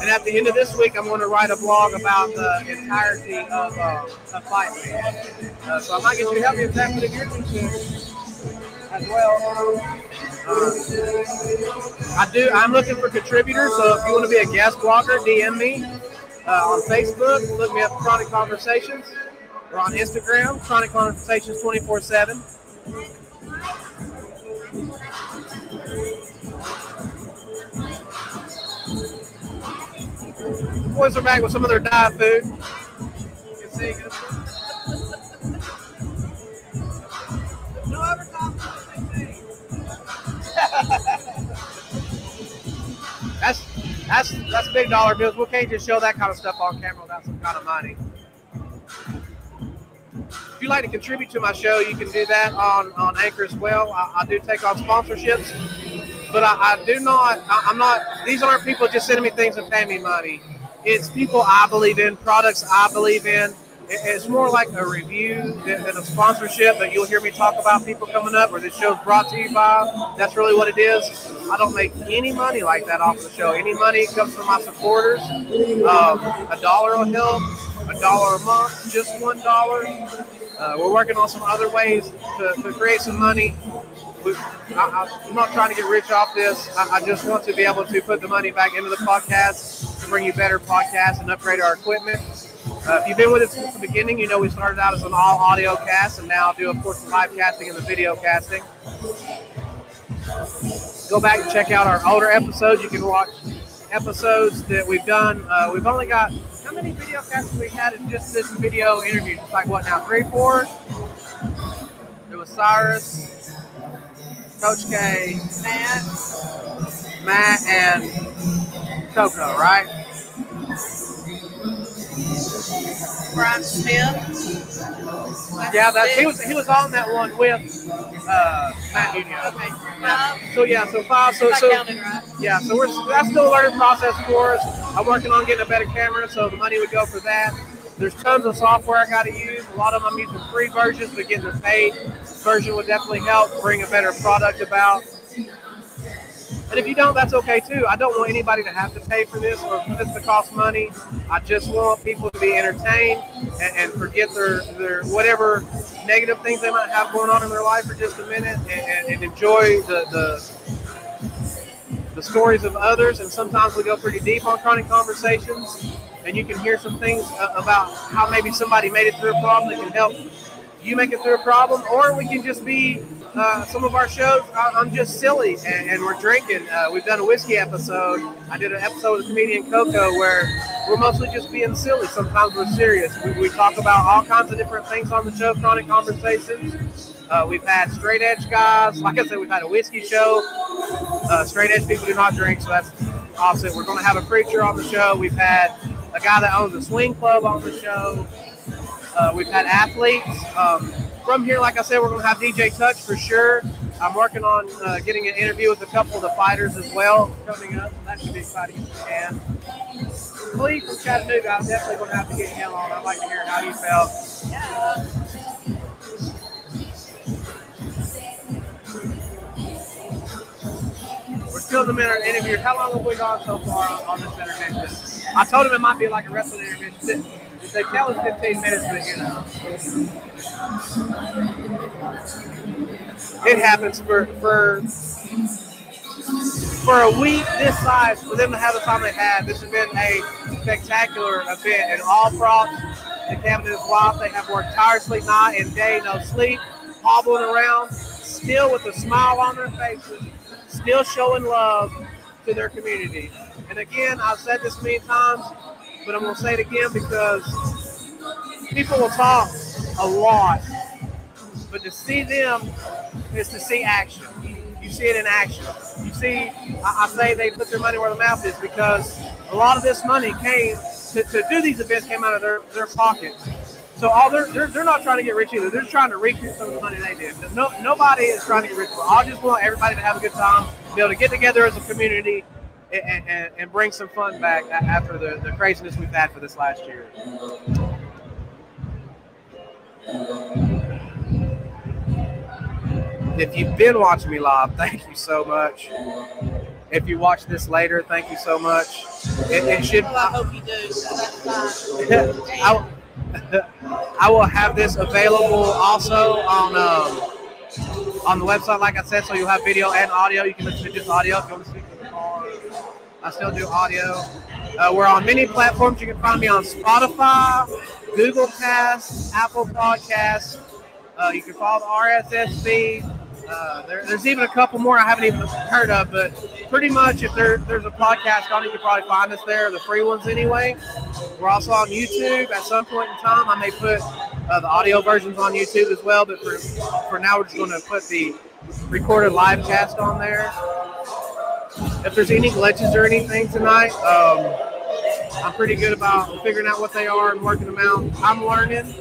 And at the end of this week, I'm going to write a blog about the entirety of, uh, Fight Uh, so I might get you to help me with that, but if you're as well. Uh, I do. I'm looking for contributors. So if you want to be a guest blogger, DM me uh, on Facebook. Look me up, Chronic Conversations. We're on Instagram, Chronic Conversations 24 7. Boys are back with some of their diet food. You can see That's that's big dollar bills. We can't just show that kind of stuff on camera without some kind of money. If you'd like to contribute to my show, you can do that on, on Anchor as well. I, I do take on sponsorships, but I, I do not. I, I'm not. These aren't people just sending me things and paying me money. It's people I believe in, products I believe in. It- It's more like a review than, a sponsorship. But you'll hear me talk about people coming up, or this show's brought to you by. That's really what it is. I don't make any money like that off the show. Any money comes from my supporters. Um, a dollar will help. A dollar a month, just one dollar. Uh, we're working on some other ways to, to create some money. We, I, I'm not trying to get rich off this. I, I just want to be able to put the money back into the podcast to bring you better podcasts and upgrade our equipment. Uh, if you've been with us since the beginning, you know we started out as an all audio cast and now do, of course, the live casting and the video casting. Go back and check out our older episodes. You can watch episodes that we've done. Uh, we've only got how many video casts we had in just this video interview? It's like what now? Three, four? There was Cyrus, Coach K, Matt, Matt, and Coco, right? Brian Smith. Yeah, that's, he was he was on that one with uh, Matt Union. Okay. Five. So yeah, so five. So so right. yeah, so we're that's still a learning process for us. I'm working on getting a better camera, so the money would go for that. There's tons of software I got to use. A lot of them I'm using free versions, but getting the paid version would definitely help bring a better product about. And if you don't, that's okay too. I don't want anybody to have to pay for this or for this to cost money. I just want people to be entertained and, and forget their, their whatever negative things they might have going on in their life for just a minute and, and, and enjoy the, the the stories of others. And sometimes we go pretty deep on chronic conversations, and you can hear some things uh, about how maybe somebody made it through a problem that can help you make it through a problem, or we can just be uh, some of our shows. I'm just silly and, and we're drinking. Uh, we've done a whiskey episode. I did an episode with comedian Coco where we're mostly just being silly. Sometimes we're serious. We, we talk about all kinds of different things on the show, chronic conversations. Uh, we've had straight edge guys. Like I said, we've had a whiskey show. Uh, straight edge people do not drink, so that's opposite. We're going to have a preacher on the show. We've had a guy that owns a swing club on the show. Uh, we've had athletes. Um, from here, like I said, we're going to have DJ Touch for sure. I'm working on uh, getting an interview with a couple of the fighters as well coming up. That should be exciting can. Cleve from Chattanooga, I'm definitely going to have to get him on. I'd like to hear how he felt. We're still in the middle of the interview. How long have we gone so far on, on this intervention? I told him it might be like a wrestling intervention. They tell us 15 minutes, but you know. It happens for for for a week this size for them to have the time they had. This has been a spectacular event, and all props the cabin is wild. They have worked tirelessly night and day, no sleep, hobbling around, still with a smile on their faces, still showing love to their community. And again, I've said this many times, but I'm to say it again because people will talk a lot, but to see them is to see action. You see it in action. You see, I, I say they put their money where their mouth is because a lot of this money came to, to do these events came out of their, their pockets. So all they're, they're they're not trying to get rich either. They're trying to recoup some of the money they did. No nobody is trying to get rich. I just want everybody to have a good time, be able to get together as a community, and, and, and bring some fun back after the, the craziness we've had for this last year. If you've been watching me live, thank you so much. If you watch this later, thank you so much. It, it should. Well, I hope you do. so That's fine. I, I will have this available also on um, on the website, like I said, so you'll have video and audio. You can listen to just audio if you want to speak to the car. I still do audio. Uh, we're on many platforms. You can find me on Spotify, Google Cast, Apple Podcasts. Uh, you can follow the RSS feed. Uh, there, there's even a couple more I haven't even heard of, but pretty much if there, there's a podcast on it, you can probably find us there, the free ones anyway. We're also on YouTube. At some point in time, I may put uh, the audio versions on YouTube as well, but for, for now, we're just going to put the recorded live cast on there. If there's any glitches or anything tonight, um, I'm pretty good about figuring out what they are and working them out. I'm learning.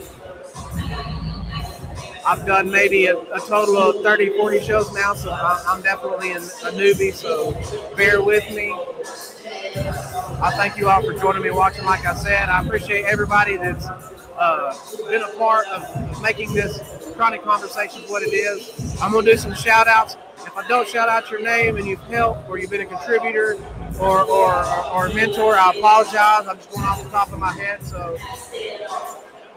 I've done maybe a, a total of 30, 40 shows now, so I'm, definitely a newbie, so bear with me. I thank you all for joining me watching. Like I said, I appreciate everybody that's uh, been a part of making this chronic conversation what it is. I'm going to do some shout outs. If I don't shout out your name and you've helped or you've been a contributor or, or, or mentor, I apologize. I'm just going off the top of my head. So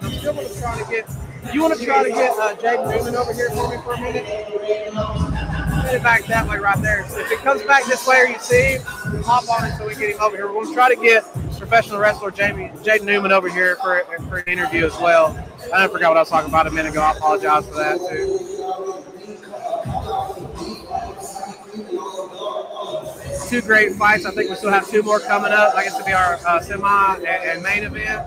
I'm still going to try to get. You want to try to get uh, Newman over here for me for a minute? Get it back that way right there. So if it comes back this way or you see him, hop on it so we get him over here. We're going to try to get professional wrestler Jamie Jaden Newman over here for, for an interview as well. I forgot what I was talking about a minute ago. I apologize for that too. Two great fights. I think we still have two more coming up. I guess to be our uh, semi and, and main event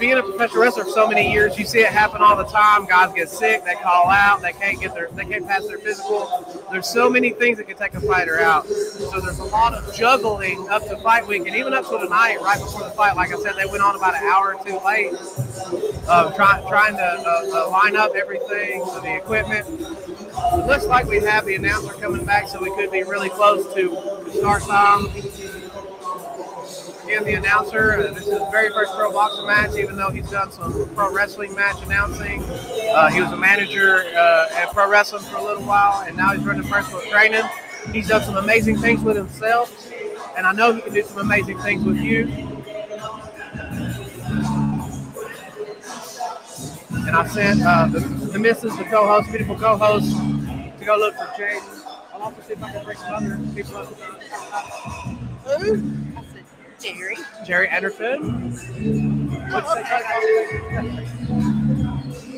being a professional wrestler for so many years, you see it happen all the time. Guys get sick, they call out, they can't get their, they can't pass their physical. There's so many things that can take a fighter out. So there's a lot of juggling up to fight week, and even up to tonight, right before the fight. Like I said, they went on about an hour or two late, um, trying trying to uh, uh, line up everything, so the equipment. It looks like we have the announcer coming back, so we could be really close to start time again, the announcer. Uh, this is his very first pro boxing match, even though he's done some pro wrestling match announcing. Uh, he was a manager uh, at pro wrestling for a little while, and now he's running personal training. He's done some amazing things with himself, and I know he can do some amazing things with you. And I sent uh, the, the missus, the co-host, beautiful co-host, to go look for Jaden. I'll also see if I can bring some other people up. Who? I said Jerry. Jerry Anderson.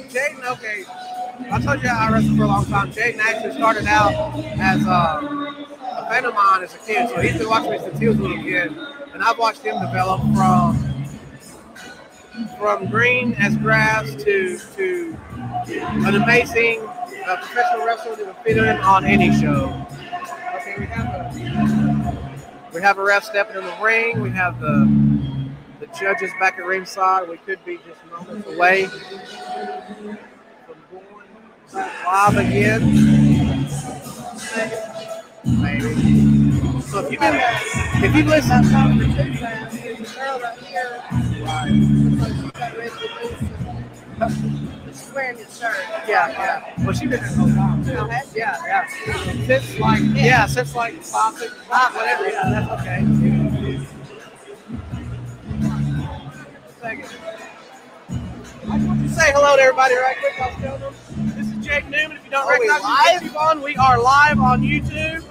Jaden, okay. I told you I wrestled for a long time. Jaden actually started out as um, a friend of mine as a kid, so he's been watching me since he was a little kid, and I've watched him develop from from green as grass to to an amazing uh, professional wrestler that would fit in on any show. Okay, we have a we have a ref stepping in the ring. We have the the judges back at ringside. We could be just moments away from going live again. Maybe. So if you've been, if you've listened, She's wearing his shirt. yeah, yeah. Well, she's been there the whole time. too. She? Yeah, yeah. Since like, yeah, since like five, six, five, whatever. Yeah, that's okay. Second. I just want to say hello to everybody right quick. I'll tell them. This is Jake Newman. If you don't Are we recognize me, YouTube on, we are live on YouTube.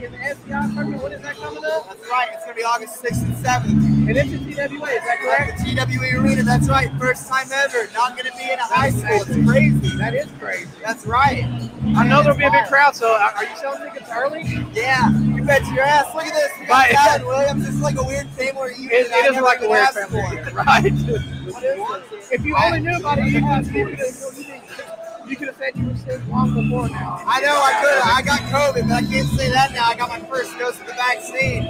Be in the SCI tournament. When is that coming up? That's right. It's gonna be August 6th and 7th. And it's in TWA, is that correct? At the TWE Arena. That's right. First time ever. Not gonna be in a high school. It's crazy. That is crazy. That's right. I know there'll be a big crowd, so are you selling tickets early? Yeah, you bet your ass. Look at this. We got. Calvin Williams. It's like a weird family reunion. It, it is like a weird family, right? if you only knew about it, you could have you could have said you were sick long before now. I know I could. I got COVID, but I can't say that now. I got my first dose of the vaccine.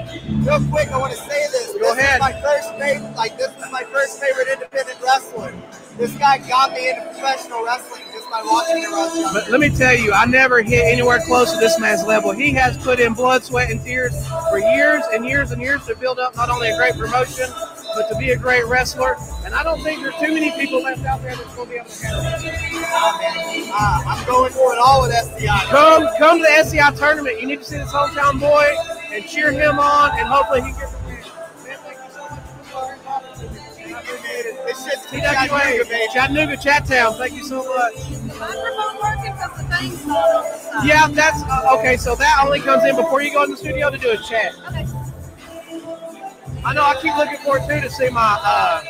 Real quick, I want to say this. Go this ahead. Is my first favorite, like this is my first favorite independent wrestler. This guy got me into professional wrestling just by watching him wrestle. But let me tell you, I never hit anywhere close to this man's level. He has put in blood, sweat, and tears for years and years and years to build up not only a great promotion, but to be a great wrestler. And I don't think there's too many people left out there that's going to be able to handle it. Uh, I'm going for it all with SCI. Come, come to the SCI tournament. You need to see this hometown boy and cheer him on, and hopefully he gets a win. Man, thank you so much for It's just TWA, Chattanooga, Chattown. Thank you so much. Microphone working because the thing's not on the side. Yeah, that's uh, okay. So that only comes in before you go in the studio to do a chat. Okay. I know. I keep looking forward too to see my uh,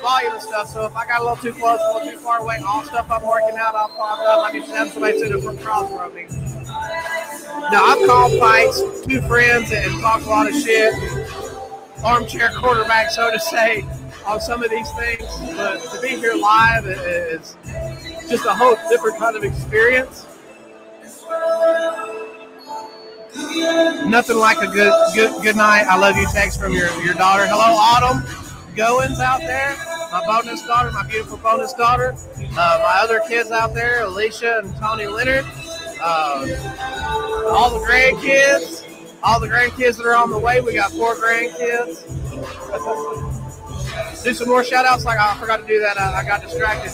volume and stuff. So if I got a little too close, a little too far away, all stuff I'm working out, I'll pop up. I can have somebody sit from across from me. Now I've called fights, two friends, and talked a lot of shit. Armchair quarterback, so to say, on some of these things. But to be here live is just a whole different kind of experience. Nothing like a good good good night. I love you text from your, your daughter. Hello, Autumn Goins out there. My bonus daughter, my beautiful bonus daughter. Uh, my other kids out there, Alicia and Tony Leonard. Uh, all the grandkids, all the grandkids that are on the way. We got four grandkids. do some more shout outs. Like I forgot to do that. I, I got distracted.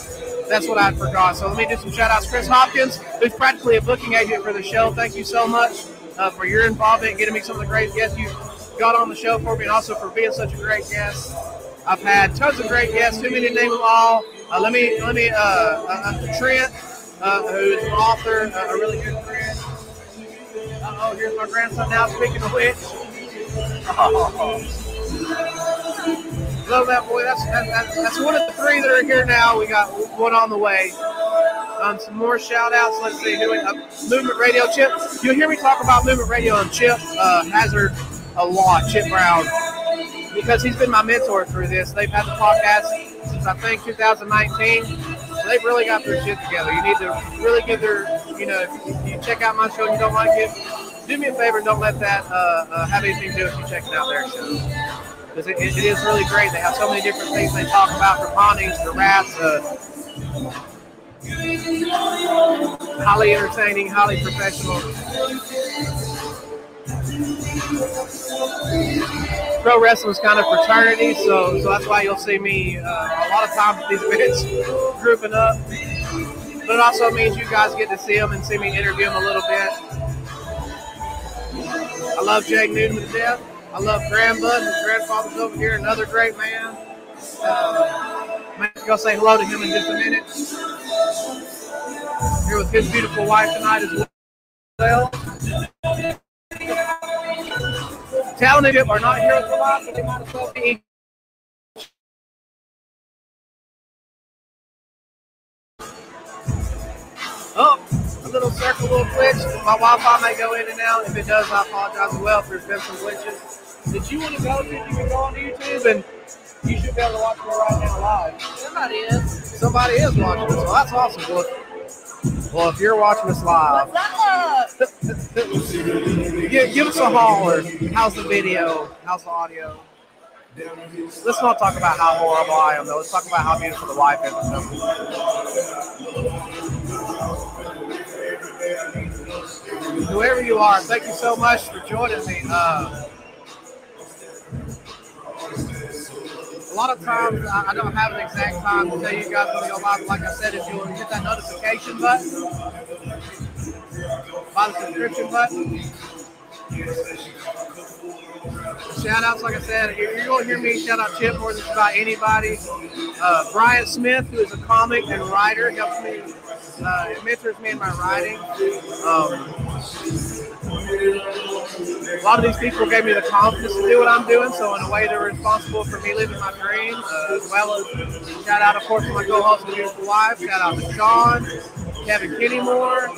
That's what I forgot. So let me do some shout outs. Chris Hopkins, who's practically a booking agent for the show. Thank you so much uh, for your involvement in getting me some of the great guests you got on the show for me and also for being such a great guest. I've had tons of great guests. Too many to name them all. Uh, let me let me uh, uh, uh, Trent, uh, who's an author, a really good friend. Oh, here's my grandson now. Speaking of which, love that boy. That's that, that, that's one of the three that are here now. We got one on the way. Um, some more shout outs. Let's see. We, uh, Movement Radio. Chip. You'll hear me talk about Movement Radio and Chip uh, Hazard a lot. Chip Brown because he's been my mentor through this. They've had the podcast since I think 2019. So they've really got their shit together. You need to really give their, you know, if you check out my show and you don't like it, do me a favor don't let that uh, uh, have anything to do with you checking out their show. Because it, it is really great. They have so many different things they talk about from hauntings to rats. Uh, highly entertaining, highly professional. Pro wrestling is kind of fraternity, so so that's why you'll see me uh, a lot of times at these events grouping up. But it also means you guys get to see them and see me interview them a little bit. I love Jake Newton to death. I love Bud. His grandfather's over here, another great man. Going to go say hello to him in just a minute. Here with his beautiful wife tonight as well. Talented are not here with lot, but they might as well be. Oh, a little circle, little glitch. My Wi-Fi may go in and out. If it does, I apologize as well if there's been some glitches. Did you want to go? Did you can go on YouTube and you should be able to watch me right now live. Somebody is. Somebody is watching this, so that's awesome. Well, well, if you're watching this live, give, give us a holler. How's the video? How's the audio? Let's not talk about how horrible I am, though. Let's talk about how beautiful the wife is. Whoever you are, thank you so much for joining me. Uh, a lot of times I, I don't have an exact time to tell you guys when we go live. Like I said, if you'll hit that notification button, by the subscription button. Shout outs, like I said, you're, you're going to hear me shout out Chip more than about anybody. Uh, Brian Smith, who is a comic and writer, helps me, uh, mentors me in my writing. Um, a lot of these people gave me the confidence to do what I'm doing. So in a way, they're responsible for me living my dream, uh, as well as shout out, of course, to my co-host and beautiful wife. Shout out to Sean, Kevin Kennymore.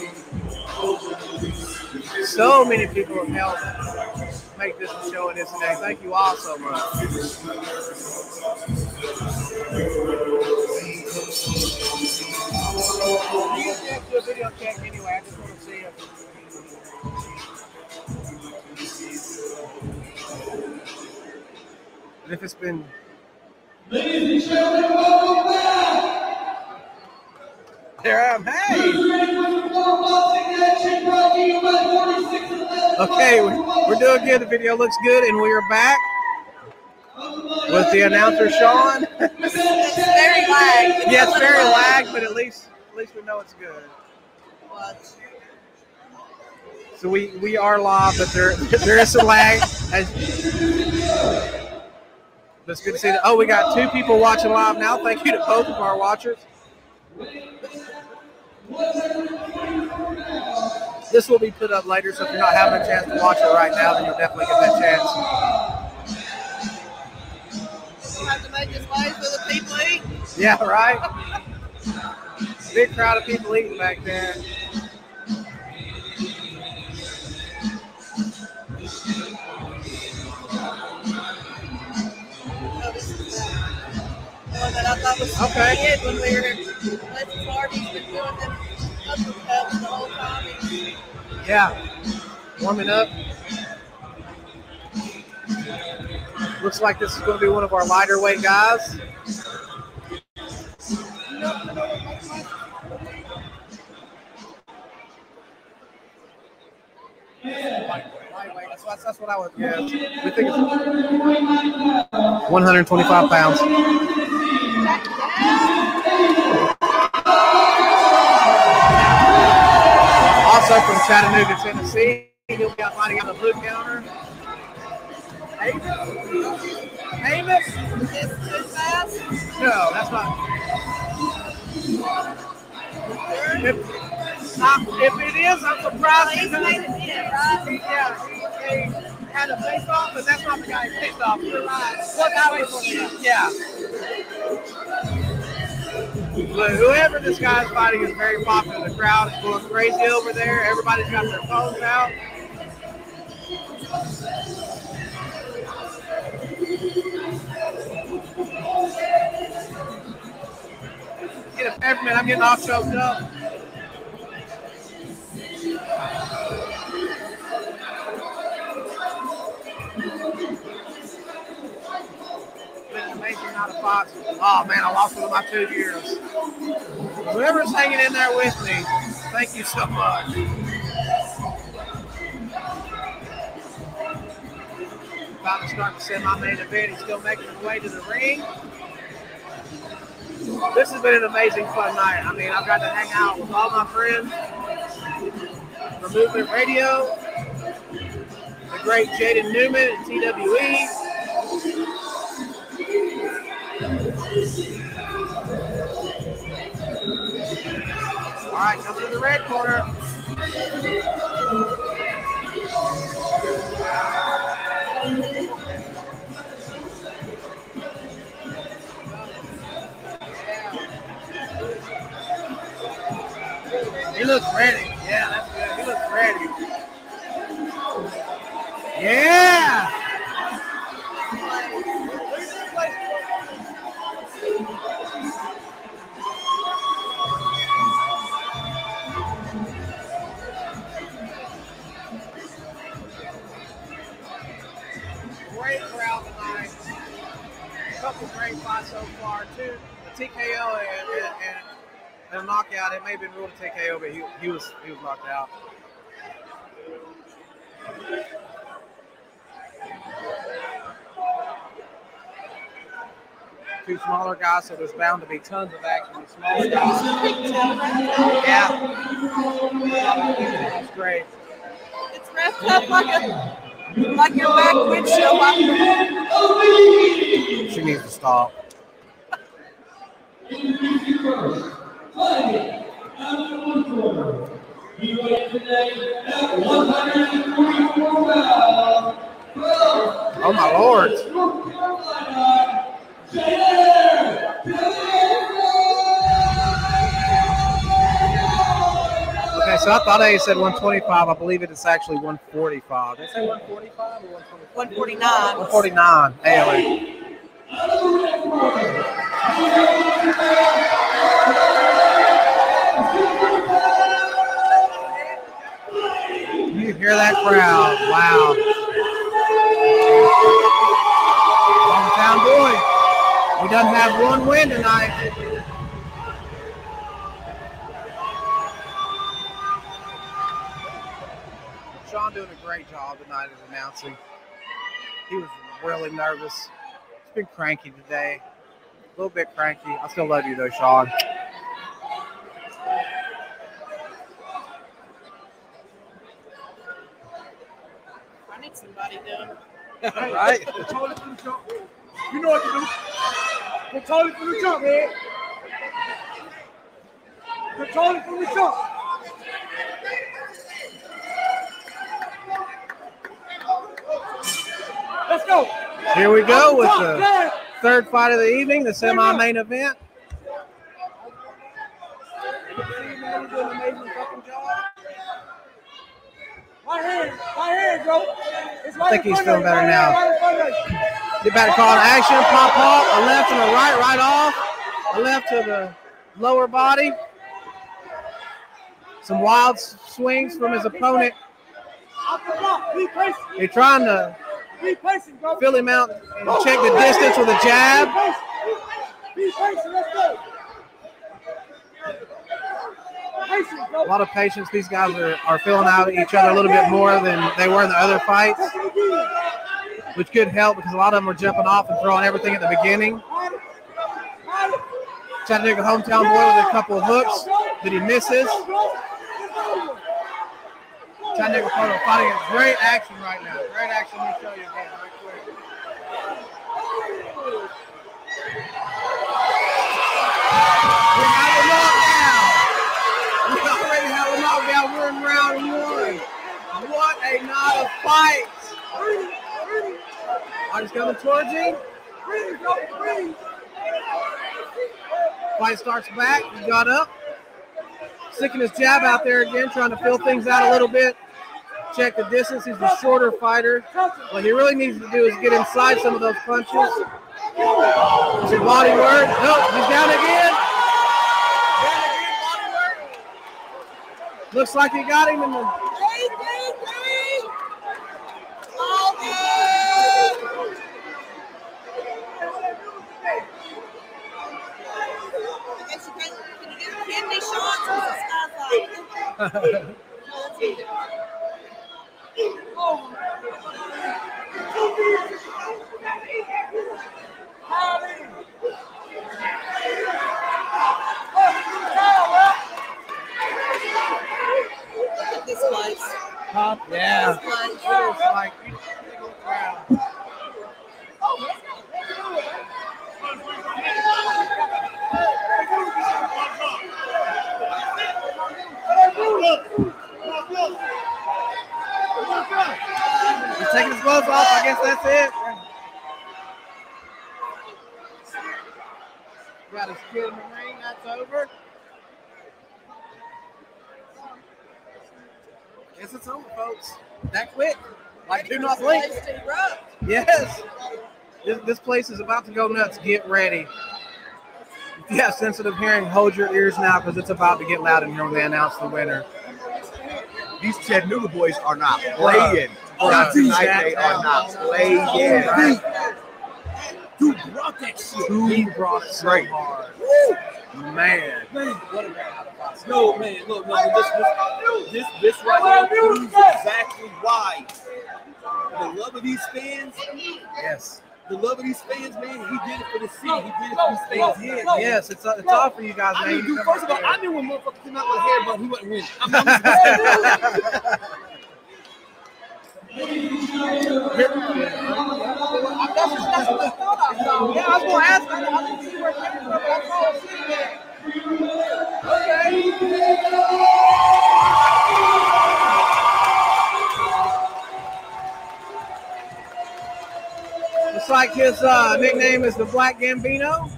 So many people have helped make this a show and this today. Thank you all so much. And if it's been. Ladies and gentlemen, welcome back. There I am. Hey! Who's ready for some more boxing action brought to you by 46 and 11? Okay, we're, we're doing good. The video looks good, and we are back with the announcer Sean. It's very lag. yeah, it's very lag, but at least at least we know it's good. What? So we we are live, but there there is some lag. As, but it's good to see that. Oh, we got two people watching live now. Thank you to both of our watchers. This will be put up later, so if you're not having a chance to watch it right now, then you'll definitely get that chance. Have to make this way so the people eat. Yeah, right. Big crowd of people eating back there. One that I thought was Okay. good when we were Let's Barbie's been doing them the whole time. Yeah, warming up. Looks like this is going to be one of our lighter weight guys. Lightweight, That's, what- that's what I would guess. We think it's 125 pounds. Also from Chattanooga, Tennessee. He'll be out fighting on the blue counter. Amos? Amos? This fast. No, that's not. Uh, if it is, I'm surprised because he, yeah, he, had a face off, but that's not the guy picked off. What guy was? Yeah. But whoever this guy's fighting is very popular. The crowd is going crazy over there. Everybody's got their phones out. Get a peppermint. I'm getting all choked up. Oh man, I lost one of my two years. Whoever's hanging in there with me, thank you so much. About to start the semi-main event. He's still making his way to the ring. This has been an amazing fun night. I mean, I've got to hang out with all my friends from Movement Radio, the great Jaden Newman at TWE. All right, come to the red corner. He looks ready. Yeah, ready. Yeah. Great crowd tonight. A couple great fights so far. Two, a TKO and, and and a knockout. It may have been ruled a TKO, but he, he was he was knocked out. Two smaller guys, so there's bound to be tons of action with smaller guys. Yeah, that's great. It's wrapped up like a like your back windshield. She needs to stop. Oh my lord. Okay, so I thought I said 125. I believe it is actually 145. Did I say 145 or 149? 149. 149. Anyway. Hear that crowd? Wow. Hometown boy. He doesn't have one win tonight. Sean doing a great job tonight as announcing. He was really nervous. He's been cranky today. A little bit cranky. I still love you though, Sean. I need somebody doing. right? Control it from the jump. You know what to do. Control it from the jump, man. Control it from the jump. Let's go. Here we go with the third fight of the evening, the semi-main event. Right hand, right hand, bro. It's right think he's feeling better right now. right in front of you. Get back to call an action, pop off, a left and a right, right off. A left to the lower body. Some wild swings from his opponent. Off the block. Be patient. They're trying to Be patient, bro. fill him out and check the oh, distance with a jab. Be patient. Be patient. Let's go. Patient, bro. A lot of patience. These guys are, are filling out each other a little bit more than they were in the other fights, which could help because a lot of them were jumping off and throwing everything at the beginning. Chattanooga hometown boy with a couple of hooks that he misses. Chattanooga photo fighting great action right now. Great action. Let me show you again right quick. We have a knockdown. We already have a knockdown. We're in round one. What a fights. Artist coming towards. Breathe. Fight starts back. He got up. Sticking his jab out there again, trying to fill things out a little bit. Check the distance. He's a shorter fighter. What he really needs to do is get inside some of those punches. Some body work. Nope, he's down again. Down again, body work. Looks like he got him in the. Three, three, three. All good. I guess you can, can you do kidney shots or is it skyfight? Look at this place. Yeah. This place. Like. He's taking his gloves off. I guess that's it. Got his kid in the ring. That's over. Guess it's over, folks. That quick. Like, do not blink. Place to erupt. Yes. This, this place is about to go nuts. Get ready. If you have sensitive hearing, hold your ears now because it's about to get loud in here when they announce the winner. These Chattanooga boys are not playing. Bruh. Tonight they are not playing. Dude brought that shit. He brought it so Right. hard. Man. No, man, look, no, this, this, this, this right here proves exactly why the love of these fans, Yes. The love of these fans, man, he did it for the city. He did it for these fans. Yeah, yes, it's, it's all for you guys, I man. knew, dude, first of all, I knew when motherfuckers came out with a hair bun, he wasn't winning. I'm, I'm That's, that's what I thought I saw. Yeah, I was going to ask. I didn't see where it came from, but I saw it sitting there. like his uh, nickname is the Black Gambino,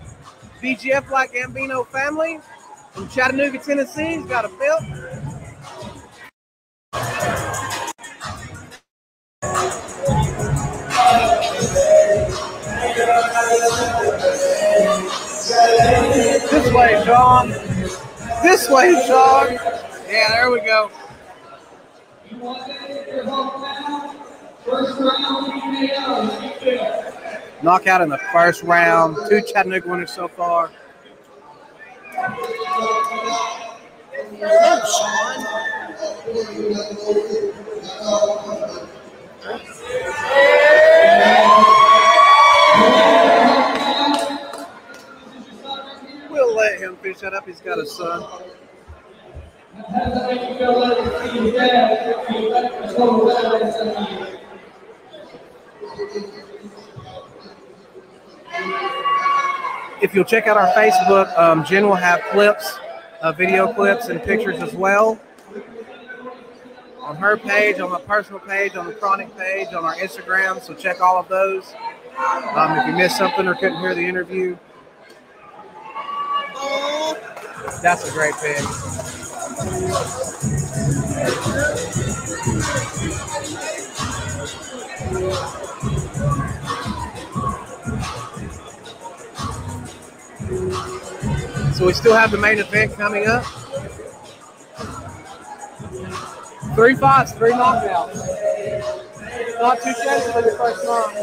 BGF Black Gambino family from Chattanooga, Tennessee. He's got a belt. This way, Sean. This way, Sean. Yeah, there we go. Knockout in the first round. Two Chattanooga winners so far. We'll let him finish that up. He's got a son. If you'll check out our Facebook, um, Jen will have clips, uh, video clips, and pictures as well. On her page, on my personal page, on the Chronic page, on our Instagram. So check all of those. Um, if you missed something or couldn't hear the interview, that's a great pig. So we still have the main event coming up. Three fights, three knockouts. Not too shabby for the first round.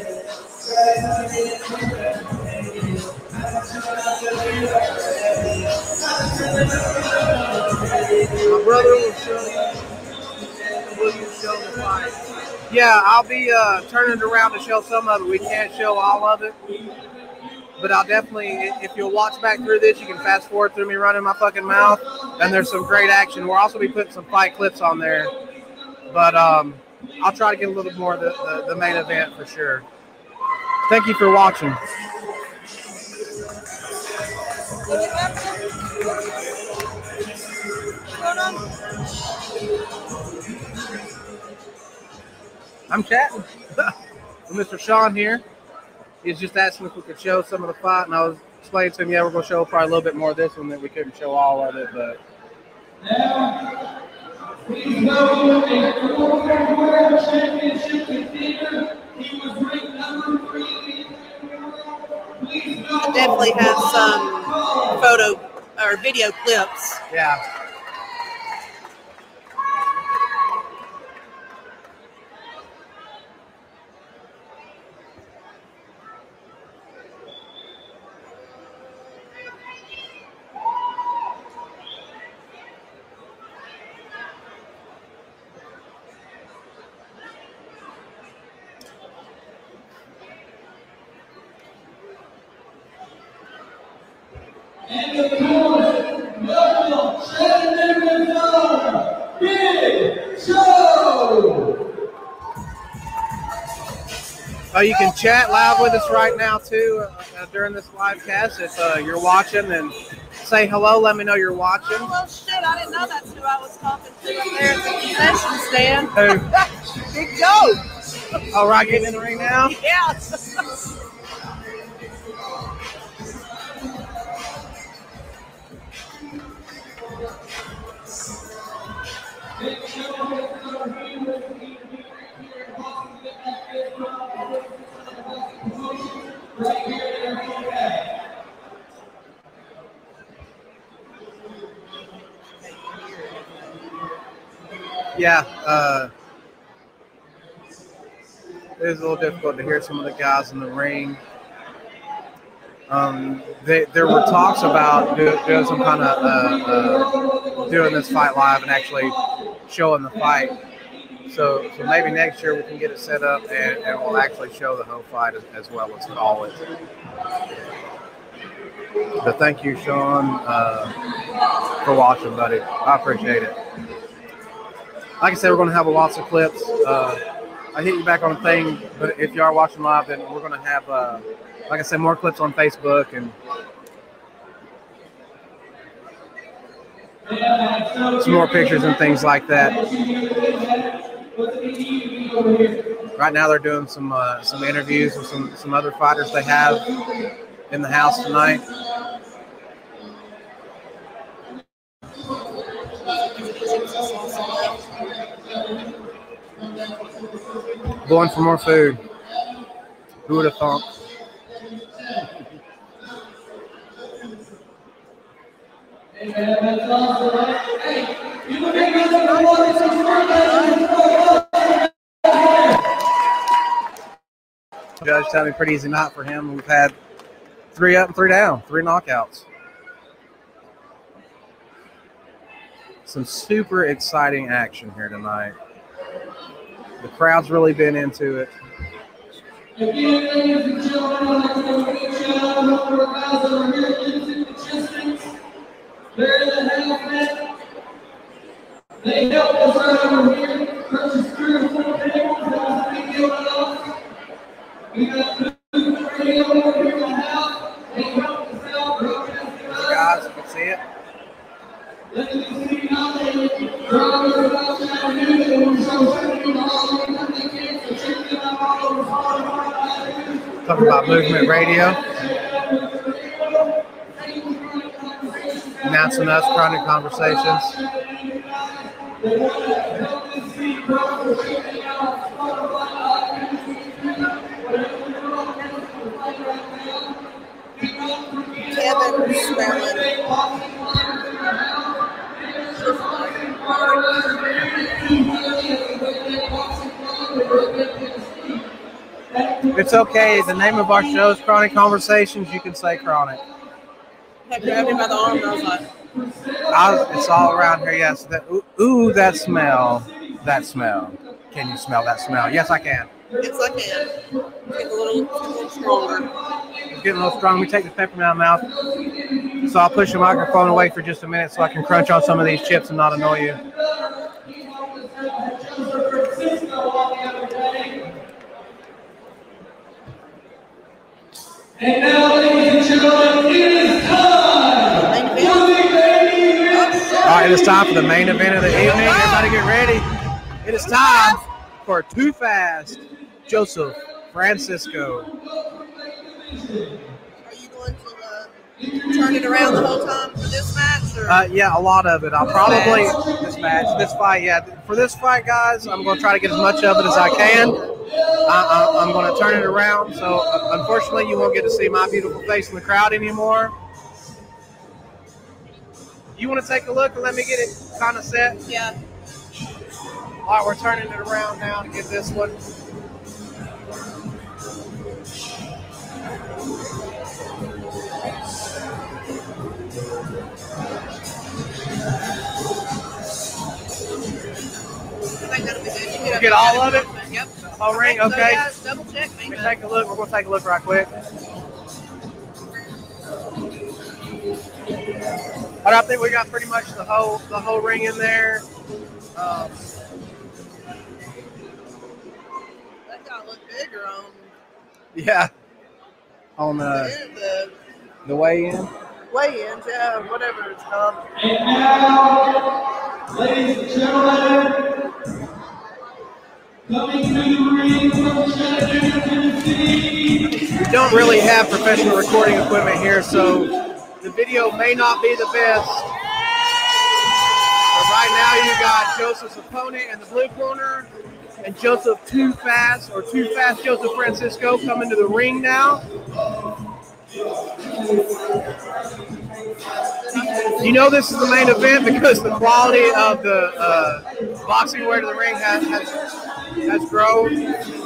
My brother will show. Will you show the fight? Yeah, I'll be uh, turning it around to show some of it. We can't show all of it. But I'll definitely, if you'll watch back through this, you can fast forward through me running my fucking mouth. And there's some great action. We'll also be putting some fight clips on there. But um, I'll try to get a little bit more of the, the, the main event for sure. Thank you for watching. I'm chatting Mr. Sean here. He's just asking if we could show some of the fight, and I was explaining to him, yeah, we're going to show probably a little bit more of this one that we couldn't show all of it, but a former world championship contender. He was ranked number three I definitely have some photo or video clips. yeah. You can chat live with us right now too uh, uh, during this live cast. If uh, you're watching, and say hello. Let me know you're watching. Oh, well, shit, I didn't know that's who I was talking to up there at the concession stand. Who? Big Joe. All right, getting in the ring now. Yeah. Yeah, uh, it is a little difficult to hear some of the guys in the ring. Um, they, there were talks about do, doing some kind of uh, uh, doing this fight live and actually showing the fight. So, so maybe next year we can get it set up and, and we'll actually show the whole fight as, as well as call it. But thank you, Sean, uh, for watching, buddy. I appreciate it like I said, we're going to have lots of clips. Uh, I hit you back on a thing, but if you are watching live, then we're going to have, uh, like I said, more clips on Facebook and some more pictures and things like that. What's the TV over here? Right now, they're doing some uh, some interviews with some some other fighters they have in the house tonight. Going for more food. Who would have thought? Judge telling me pretty easy night for him. We've had three up and three down, three knockouts. Some super exciting action here tonight. The crowd's really been into it. They helped us out over here, purchased Talking about movement radio. Announcing us, chronic conversations. Kevin. It's okay. The name of our show is Chronic Conversations. You can say chronic. Grabbed him by the arm and I was like, I it's all around here. Yes. That, ooh, ooh, that smell. That smell. Can you smell that smell? Yes, I can. it's like a, get a little, a little stronger. It's getting a little strong. We take the peppermint out of my mouth. So I'll push the microphone away for just a minute so I can crunch on some of these chips and not annoy you. And now, ladies and gentlemen, it is time for the main event. All right, it is time for the main event of the evening. Everybody get ready. It is time for Too Fast, Joseph Francisco. Are you going to uh, turn it around the whole time for this match? Or? Uh, yeah, a lot of it. I'll probably this match, this fight. Yeah, for this fight, guys, I'm going to try to get as much of it as I can. I, I'm going to turn it around. So, uh, unfortunately, you won't get to see my beautiful face in the crowd anymore. You want to take a look and let me get it kind of set? yeah. All right, we're turning it around now to get this one. I think that'll be good. You You get all of it? Yep. Whole ring, So, okay. guys, double check me. Let me take a look. We're going to take a look right quick. But I think we got pretty much the whole the whole ring in there. Um, That got to look bigger on yeah, on uh, the the the way in. weigh-ins, yeah, whatever it's called. And now, ladies and gentlemen, coming through the ring from Chattanooga, Tennessee. We don't really have professional recording equipment here, so the video may not be the best. But right now, you got Joseph's opponent in the blue corner, and Joseph Too Fast or Too Fast Joseph Francisco coming to the ring now. You know this is the main event because the quality of the uh, boxing wear to the ring has has, has grown.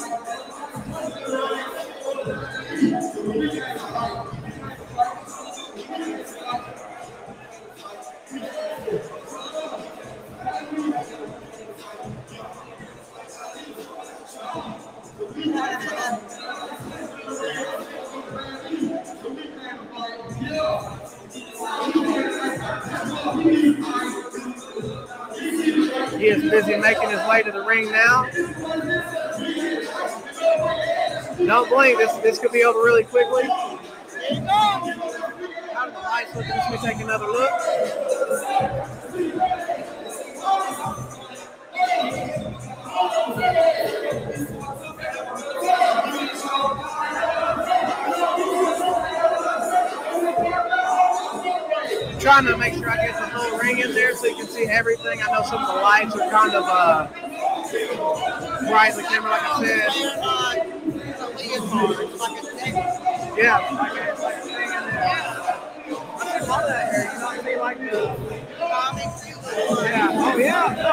He is busy making his way to the ring now. Don't blink. This this could be over really quickly. Out of the light, so let me take another look. Trying to make sure I get the whole ring in there so you can see everything. I know some of the lights are kind of uh, bright in the camera, like I said. Yeah. I I. Yeah. Oh yeah. No,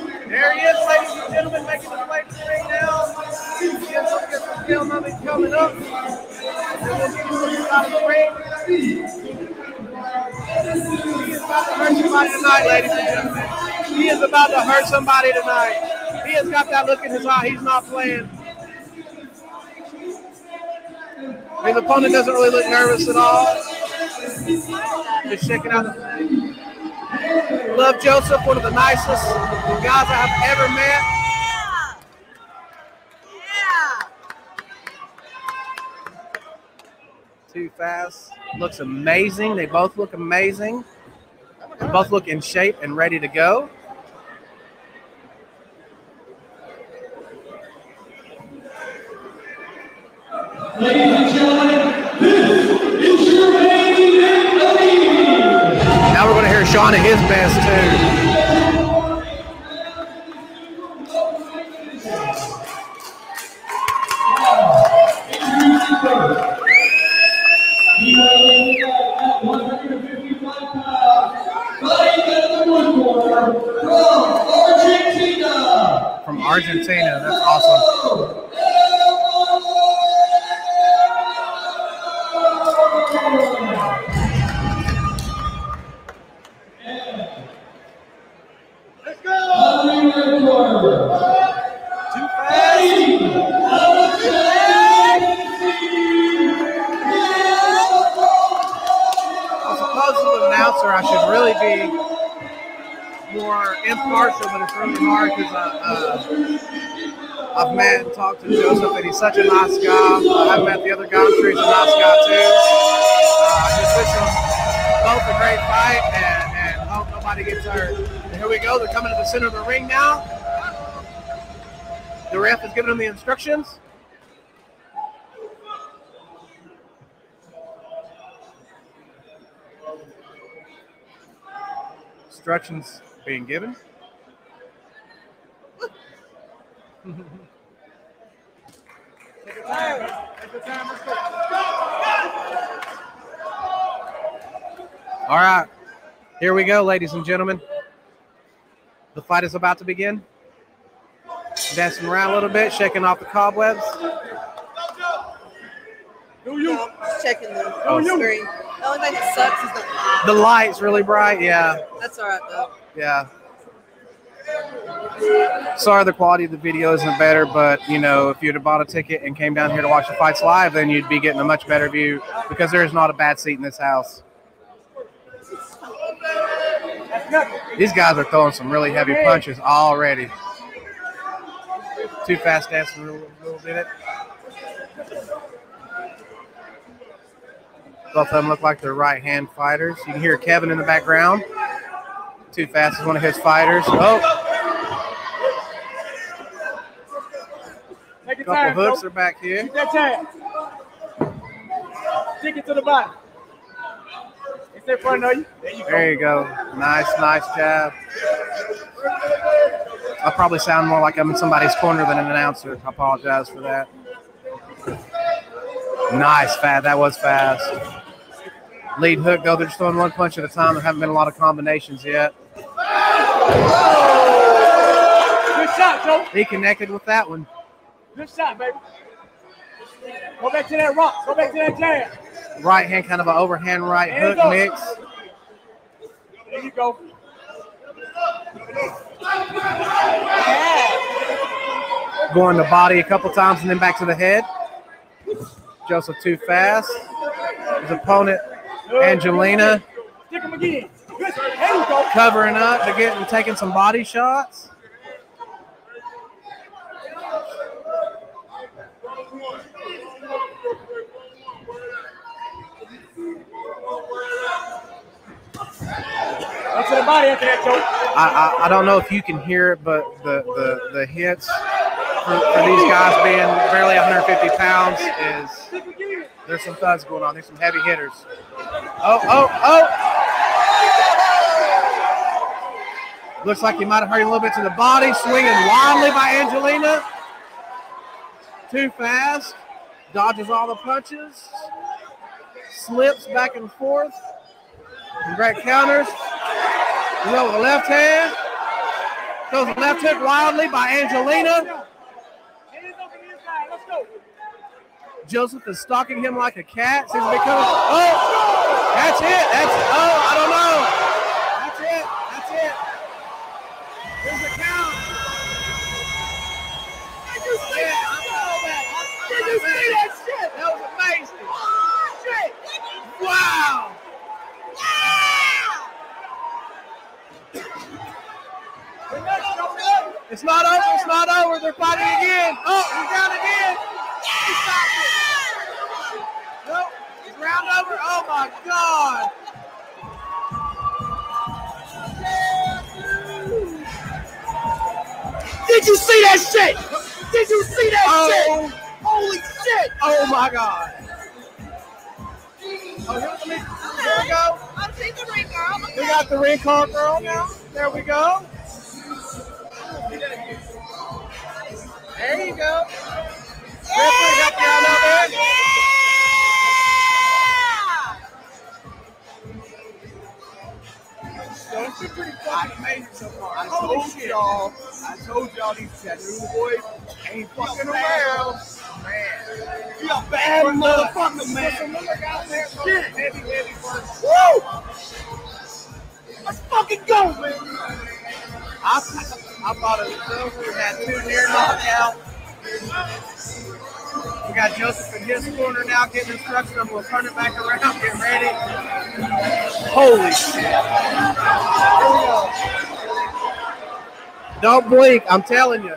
I'm There he is, ladies and gentlemen, making the for the now. He is looking at some film of coming up. Get. He is about to hurt somebody tonight, ladies and gentlemen. He is about to hurt somebody tonight. He has got that look in his eye. He's not playing. His opponent doesn't really look nervous at all. Just shaking out the. Love Joseph, one of the nicest guys I've ever met. Too fast. Looks amazing. They both look amazing. They both look in shape and ready to go. Ladies and gentlemen, this is your main event. Sean at his best too. He weighs at 155 pounds. Fighting out the one from Argentina. From Argentina. That's awesome. Announcer, I should really be more impartial, but it's really hard because uh, I've met and talked to Joseph, and he's such a nice guy. I've met the other guy, I'm he's a nice guy too. Uh, I just wish them both a great fight and, hope nobody gets hurt. Here we go, they're coming to the center of the ring now. The ref is giving them the instructions. Instructions being given. All right, here we go, ladies and gentlemen. The fight is about to begin. Dancing around a little bit, shaking off the cobwebs. No, just checking the Oh. screen. The only thing that sucks is the. The light's really bright. Yeah, That's all right though. yeah. Sorry, the quality of the video isn't better, but you know, if you'd have bought a ticket and came down here to watch the fights live, then you'd be getting a much better view because there is not a bad seat in this house. These guys are throwing some really heavy punches already. Too fast dancing a little, little bit. Both of them look like they're right hand fighters. You can hear Kevin in the background. Too fast is one of his fighters. Oh, Take couple time, hooks bro. are back here. Keep that time. Stick it to the body. Front of you. There you go. There you go. Nice, nice jab. I probably sound more like I'm in somebody's corner than an announcer. I apologize for that. Nice, fast. That was fast. Lead hook, though, they're just throwing one punch at a time. There haven't been a lot of combinations yet. Good shot, Joe. He connected with that one. Good shot, baby. Go back to that rock. Go back to that jab. Right hand, kind of an overhand right hook mix. There you go. Going to body a couple times and then back to the head. Joseph too fast. His opponent, Angelina, Stick him again. Good. There you go. covering up. They're getting taking some body shots. Up to the body after that, Joe. I, I, I don't know if you can hear it, but the, the, the hits for, for these guys being barely 150 pounds is There's some thuds going on. There's some heavy hitters. Oh, oh, oh. Looks like he might have hurt a little bit to the body. Swinging wildly by Angelina. Too fast. Dodges all the punches. Slips back and forth. Great counters. Know, the left hand. Goes left hook wildly by Angelina. Joseph is stalking him like a cat. Seems. Oh, that's it. That's oh, I don't know. That's it. That's it. Here's the count. Did you see Yeah, that? I saw that. I saw Did you see that shit? That was amazing. Shit. Wow. It's not over. It's not over. They're fighting again. Oh, he's down again. He stopped it. Nope. It's round over. Oh my God. Did you see that shit? Did you see that shit? Oh. shit? Holy shit! Oh my God. Oh, here, let me, here we go. I'll see the ring girl. We got the ring car girl now. There we go. There you go. Referee help you out over there. So it's been pretty fucking amazing so far. I told y'all, I told y'all these Chattanooga boys ain't fucking around. Man, you a bad motherfucker, man. Look out there, shit. Heavy, heavy. Woo! Let's fucking go, man. I, I thought it was over. We had two near knockouts. We got Joseph in his corner now getting going to turn it back around. Get ready. Holy shit. Don't blink. I'm telling you.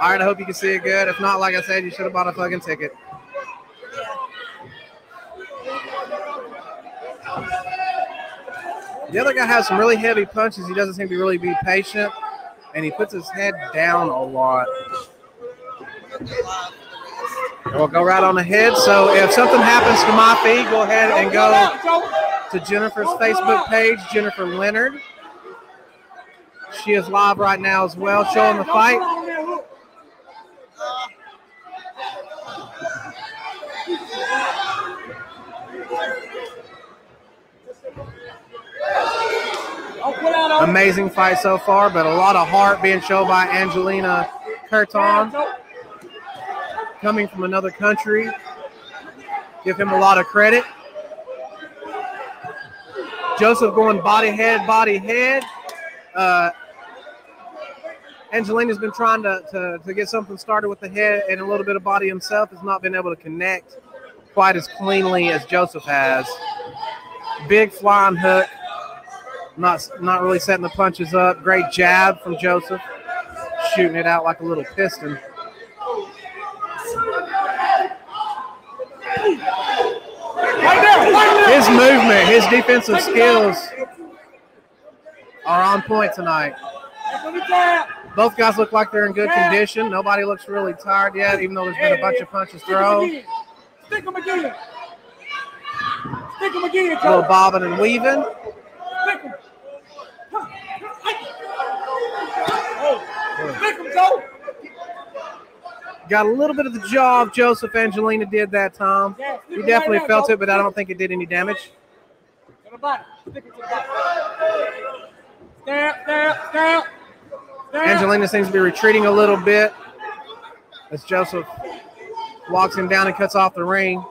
All right, I hope you can see it good. If not, like I said, you should have bought a fucking ticket. The other guy has some really heavy punches. He doesn't seem to really be patient, and he puts his head down a lot. We'll go right on ahead. So if something happens to my feed, go ahead and go to Jennifer's Facebook page, Jennifer Leonard. She is live right now as well, showing the fight. Amazing fight so far, but a lot of heart being shown by Angelina Curton, coming from another country. Give him a lot of credit. Joseph going body head, body head. Uh, Angelina's been trying to, to, to get something started with the head and a little bit of body himself. Has not been able to connect quite as cleanly as Joseph has. Big flying hook not not really setting the punches up. Great jab from Joseph, shooting it out like a little piston. His movement, his defensive skills are on point tonight. Both guys look like they're in good condition. Nobody looks really tired yet, even though there's been a bunch of punches thrown. Stick him again. Stick him again, A little bobbing and weaving. Stick him. Stick him, Joe. Got a little bit of the jaw of Joseph Angelina did that time. He definitely felt it, but I don't think it did any damage. Angelina seems to be retreating a little bit as Joseph walks him down and cuts off the ring.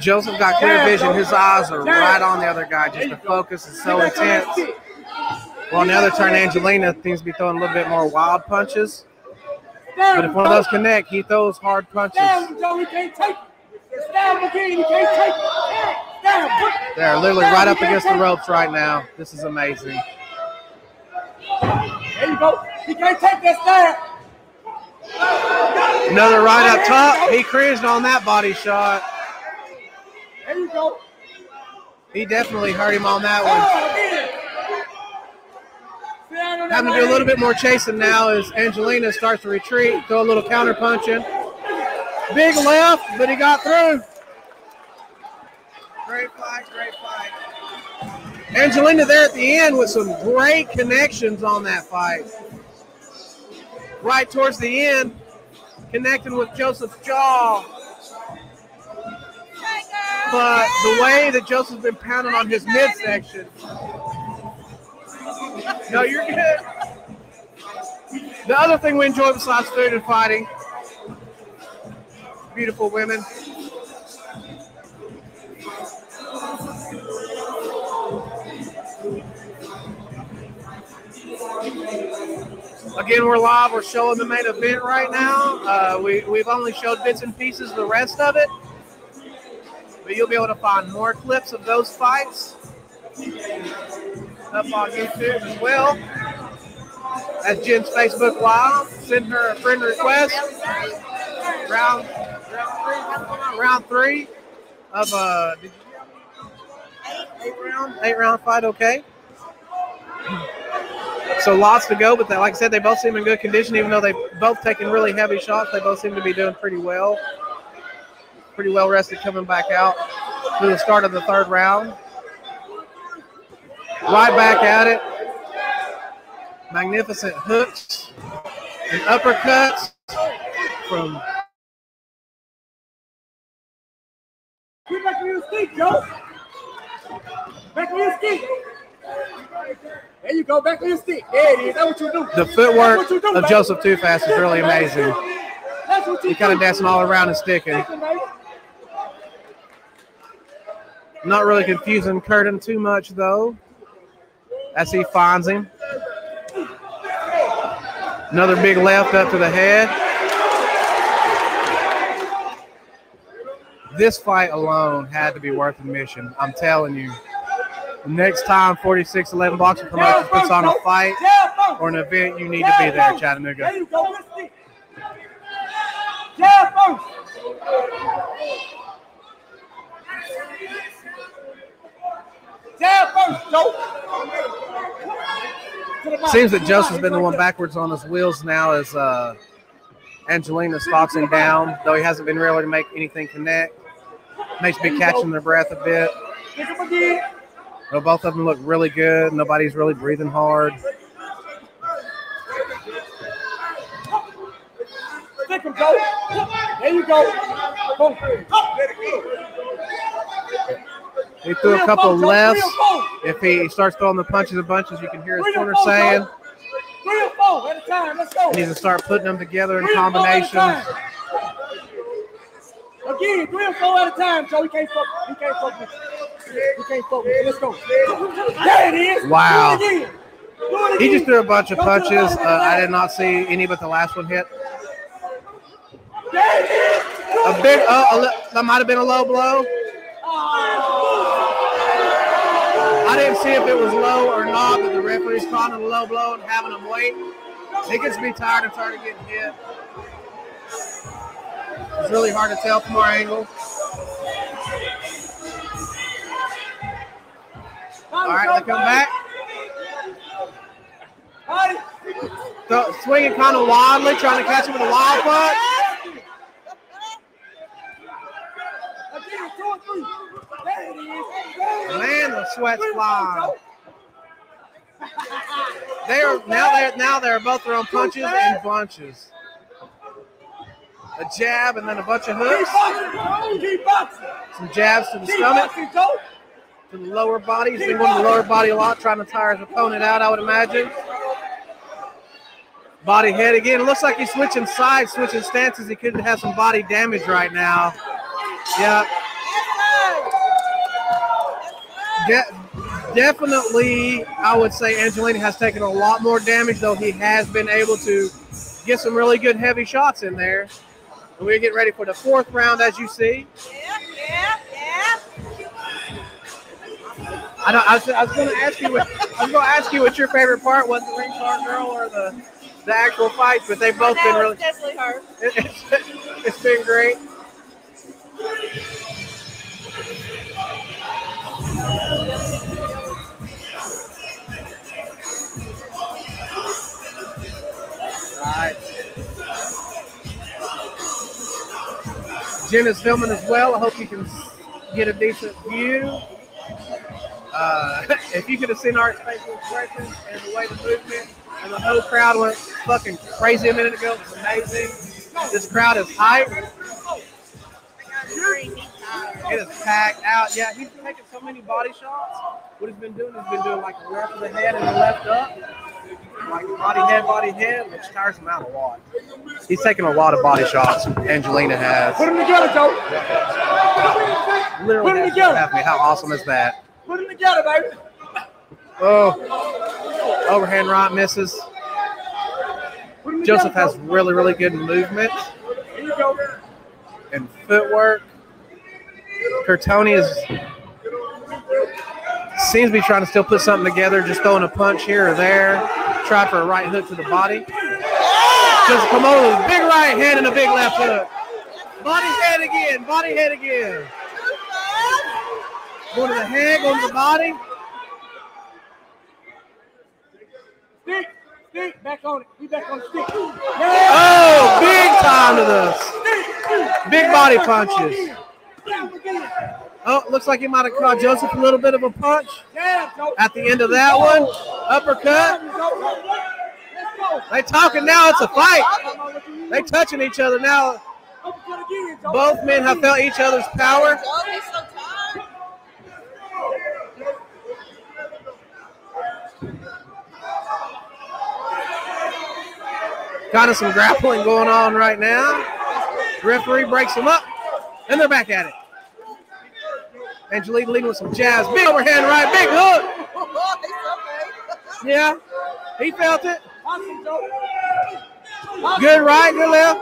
Joseph got clear vision. His eyes are right on the other guy. Just the focus is so intense. Well, on the other turn, Angelina seems to be throwing a little bit more wild punches. But if one of those connect, he throws hard punches. Stab him, Joe. He can't take it. Stab him again. Can't take it. They're literally right up against the ropes right now. This is amazing. There you go. He can't take that stab. Another right up top. He cringed on that body shot. There you go. He definitely hurt him on that one. Oh, having to do a little bit more chasing now as Angelina starts to retreat, throw a little counter punching. Big left, but he got through. Great fight, great fight. Angelina there at the end with some great connections on that fight. Right towards the end, connecting with Joseph's jaw. But the way that Joseph's been pounding on his midsection. No, you're good. The other thing we enjoy besides food and fighting, beautiful women. Again, we're live. We're showing the main event right now. Uh, we, we've only showed bits and pieces of the rest of it. But you'll be able to find more clips of those fights up on YouTube as well. That's Jen's Facebook Live. Send her a friend request. Round, round, three of uh, eight round, eight round fight. Okay. So lots to go, but they, like I said, they both seem in good condition. Even though they've both taken really heavy shots, they both seem to be doing pretty well. Pretty well rested coming back out to the start of the third round. Right back at it. Magnificent hooks and uppercuts from Get back on your feet, Joe. Back on your feet. There you go. Back on your feet. There it is. That's what you do. the footwork That's what you do, of baby. Joseph Too Fast is really amazing. That's what you He kind of dancing all around and sticking. Not really confusing Curtin too much though, as he finds him. Another big left up to the head. This fight alone had to be worth admission. I'm telling you. Next time 4611 Boxing Promotions puts on a fight or an event, you need to be there, Chattanooga. There you go. Jab first. Jab Joe. To the body, Seems that Joseph's been the one backwards on his wheels now as uh, Angelina stalks him down, though he hasn't been really to make anything connect. Makes me catching their breath a bit. Kick him again. Though both of them look really good. Nobody's really breathing hard. Stick him, Joe. There you go. Boom. He threw a couple lefts. If he starts throwing the punches and bunches, you can hear his corner saying Three or four at a time. Let's go. he needs to start putting them together in Three or four at a combinations. Again, three or four at a time, Joe. He can't fuck. He can't fuck with you. Can't fuck with you. Let's go. There it is. Wow. Do it again. Do it He just threw a bunch of Go to the punches. Uh, I did not see any but the last one hit. There it is. A big, uh, a that might have been a low blow. I didn't see if it was low or not, but the referee's calling a low blow and having him wait. He gets be tired and tired of getting hit. It's really hard to tell from our angle. All right, they come back. So, swinging kind of wildly, trying to catch him with a wild punch. Again, two or three. There it is. Man, the four, flying. They are now they're now they're both throwing punches and bunches. A jab and then a bunch of hooks. Some jabs to the stomach, to the lower body. He's been going to the lower body a lot, trying to tire his opponent out, I would imagine. Body head again. It looks like he's switching sides, switching stances. He could have some body damage right now. Yeah. De- definitely, I would say Angelina has taken a lot more damage, though he has been able to get some really good heavy shots in there. And we're getting ready for the fourth round, as you see. Yeah, yeah, yeah. I, don't, I was, I was going to ask you what I was going to ask you what your favorite part was, the ring card girl or the the actual fights, but they've both been really. definitely her. It, it's, it's been great. Jim is filming as well. I hope you can get a decent view. Uh, if you could have seen our facial expressions and the way the movement and the whole crowd went fucking crazy a minute ago, it was amazing. This crowd is hype. It is packed out. Yeah, he's taking so many body shots. What he's been doing, he's been doing like the left of the head and the left up. Like body head, body head, which tires him out a lot. He's taking a lot of body shots. Angelina has. Put them together, Joe. Literally, Put together. me. How awesome is that? Put them together, baby. Oh, overhand right misses. Joseph has really, really good movement footwork. Curtoni is seems to be trying to still put something together, just throwing a punch here or there. Try for a right hook to the body. With a big right hand and a big left hook. Body head again, body head again. Going to the head, going to the body. Stick, stick, back on it. We back on the stick. Oh, big time to the big body punches. Oh, looks like he might have caught Joseph a little bit of a punch at the end of that one. Uppercut. They talking now. It's a fight. They touching each other now. Uppercut again, Joe. Both men have felt each other's power. He's so tired. Kind of some grappling going on right now. Referee breaks them up, and they're back at it. Angelina leading with some jazz. Big overhand right, big hook. He's so big. Yeah, he felt it. Good right, good left.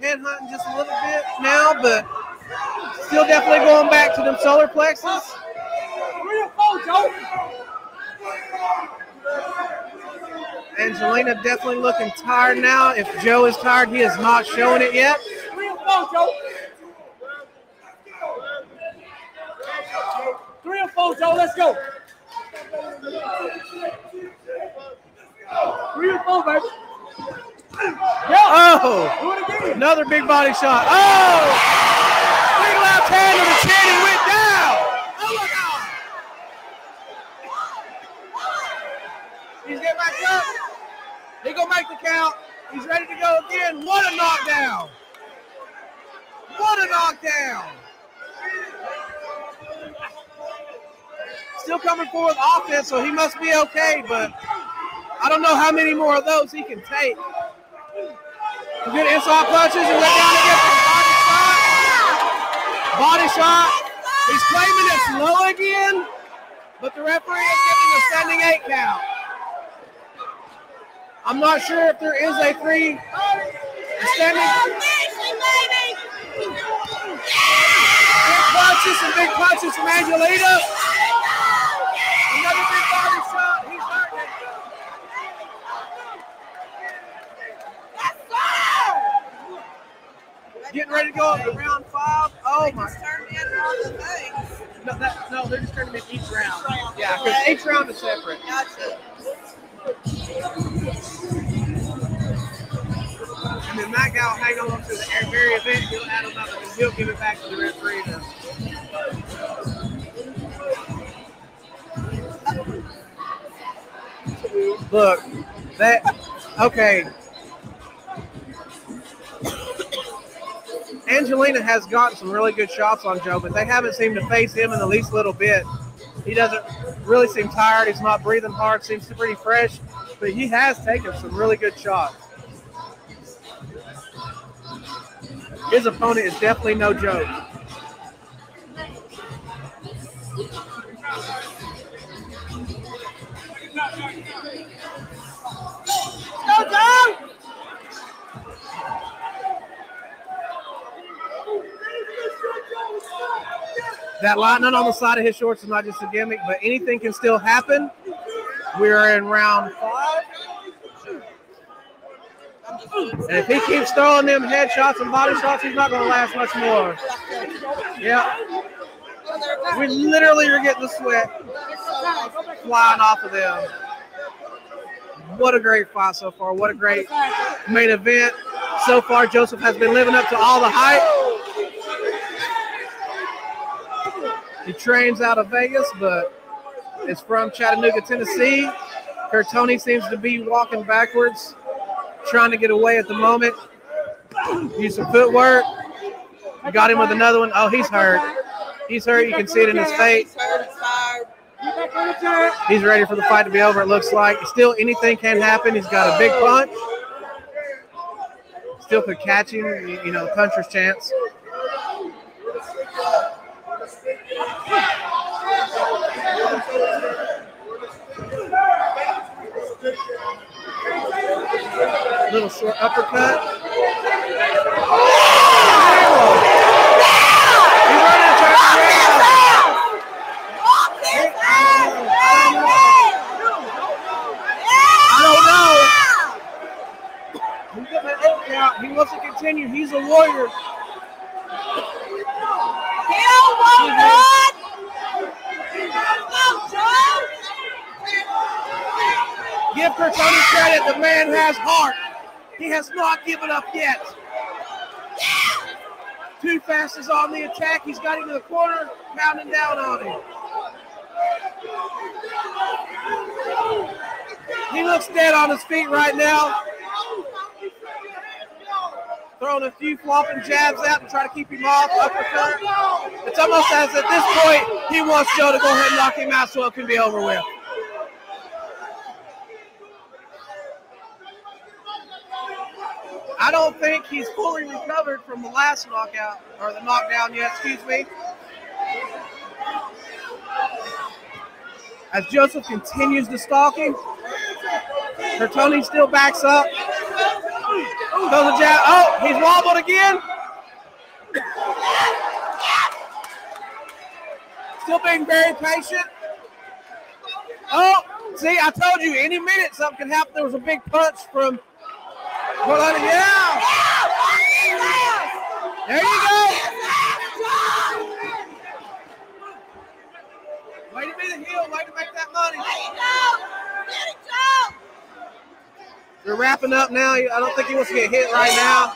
Head hunting just a little bit now, but still definitely going back to them solar plexus. Three or four, Joe. Angelina definitely looking tired now. If Joe is tired, he is not showing it yet. Three or four, Joe. Three or four, Joe. Let's go. Three or four, baby. Yeah. Oh, Do it again. another big body shot. Oh, big left hand to the chin. He went down. Oh my God. He's getting back up. He gonna make the count. He's ready to go again. What a knockdown! What a knockdown! Still coming forward offense, so he must be okay, but I don't know how many more of those he can take. Good inside punches and went down again body. Body shot. He's claiming it's low again, but the referee is giving a standing eight count. I'm not sure if there is a three a standing big punches and big punches from Angelina. Another big body shot. He's hurting. Getting ready to go up to round five. Oh my! Turned in all the things. No, that, no, they're just turning in each round. Yeah, because each round is separate. Gotcha. And then that guy will hang on to the very event. He'll add another and he'll give it back to the referee. To, look, that okay. Angelina has gotten some really good shots on Joe, but they haven't seemed to face him in the least little bit. He doesn't really seem tired. He's not breathing hard. Seems pretty fresh, but he has taken some really good shots. His opponent is definitely no joke. Go, Joe. That lightning on the side of his shorts is not just a gimmick, but anything can still happen. We're in round five. And if he keeps throwing them headshots and body shots, he's not going to last much more. Yeah. We literally are getting the sweat flying off of them. what a great fight so far. What a great main event. So far, Joseph has been living up to all the hype. He trains out of Vegas, but is from Chattanooga, Tennessee. Curtoni seems to be walking backwards, trying to get away at the moment. Use some footwork. Got him with another one. Oh, he's hurt. He's hurt. You can see it in his face. He's hurt, he's tired. He's ready for the fight to be over, it looks like. Still, anything can happen. He's got a big punch. Still could catch him, you you know, puncher's chance. Little short uppercut. He running, trying to grab. I don't know. He's got that eight count. He wants to continue. He's a warrior. Give Curtoni credit. The man has heart. He has not given up yet. Too fast is on the attack. He's got him the corner, pounding down on him. He looks dead on his feet right now. Throwing a few flopping jabs out to try to keep him off. Uppercut. It's almost as at this point he wants Joe to go ahead and knock him out so it can be over with. I don't think he's fully recovered from the last knockout or the knockdown yet, excuse me. As Joseph continues to stalk him, Curtoni still backs up. Goes a jab. Oh, he's wobbled again. Still being very patient. Oh, see, I told you, any minute something can happen. There was a big punch from. Yeah. There you go. Way to be the heel. Way to make that money. They're wrapping up now. I don't think he wants to get hit right now.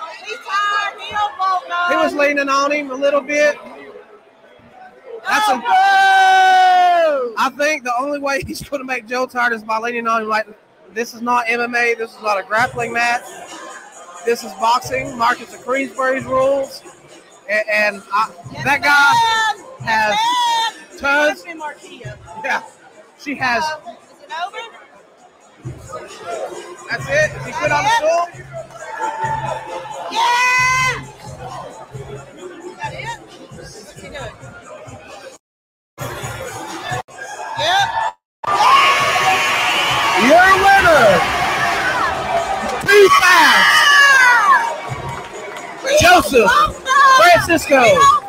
He was leaning on him a little bit. That's a, I think the only way he's going to make Joe tired is by leaning on him. Like this is not MMA. This is not a grappling match. This is boxing. Marquess of Queensberry's rules, and, and I, that guy has tons. Yeah, she has. Is it over? That's it. Is he put on the stool? Your winner, too fast, Joseph Francisco.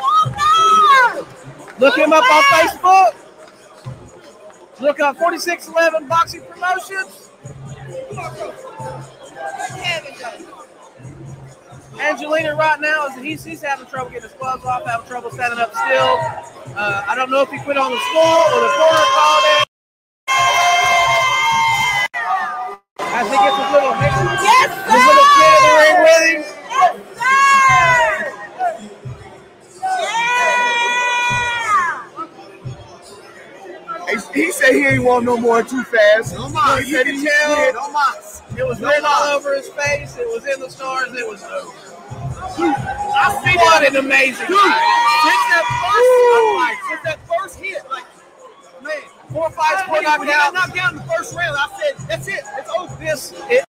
Look him up on Facebook. Look up 4611 Boxing Promotions. Angelina right now is he's, he's having trouble getting his gloves off, having trouble standing up still. Uh, I don't know if he quit on the floor or the corner called it. As he gets his little Yes, his little kid in the ring with said he ain't want no more too fast. No more. You can tell. No. It was No written all over his face. It was in the stars. It was over. I see What an amazing Dude, since that first fight, since that first hit, like, man, Four fights, four he knockouts. knocked out in the first round, I said, that's it. It's over. This, it,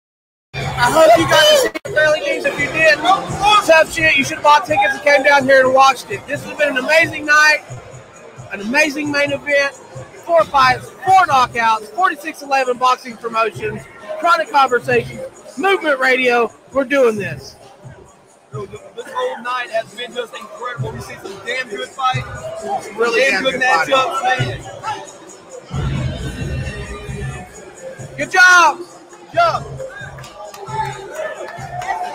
I hope you got to see it fairly decent. If you did, tough shit. You should have bought tickets and came down here and watched it. This has been an amazing night, an amazing main event. Four fights, four knockouts, 4611 boxing promotions, chronic conversations, movement radio. We're doing this. This whole night has been just incredible. We see some damn good fights, Really damn damn good good matchups, man. Good job, Yeah.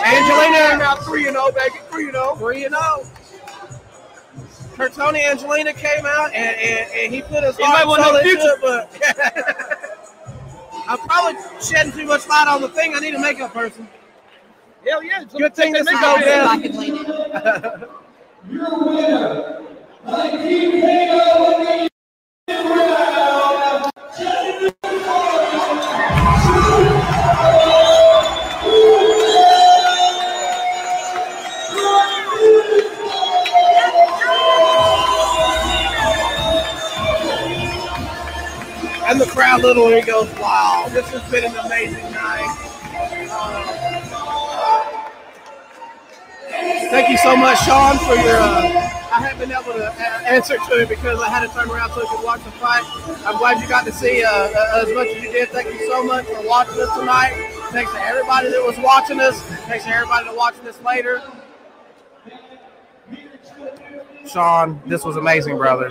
Angelina. Now 3 and 0, baby. 3 and 0. Three and zero. Curtoni Angelina came out and, and, and he put his Anybody heart and wanna soul the into it, but I'm probably shedding too much light on the thing. I need a makeup person. Hell yeah. Good thing this is I all can- I dead. can lean in. And the crowd literally goes, wow, this has been an amazing night. Uh, thank you so much, Sean, for your. Uh, I haven't been able to a- answer to it because I had to turn around so I could watch the fight. I'm glad you got to see uh, uh, as much as you did. Thank you so much for watching us tonight. Thanks to everybody that was watching us. Thanks to everybody that watching this later. Sean, this was amazing, brother.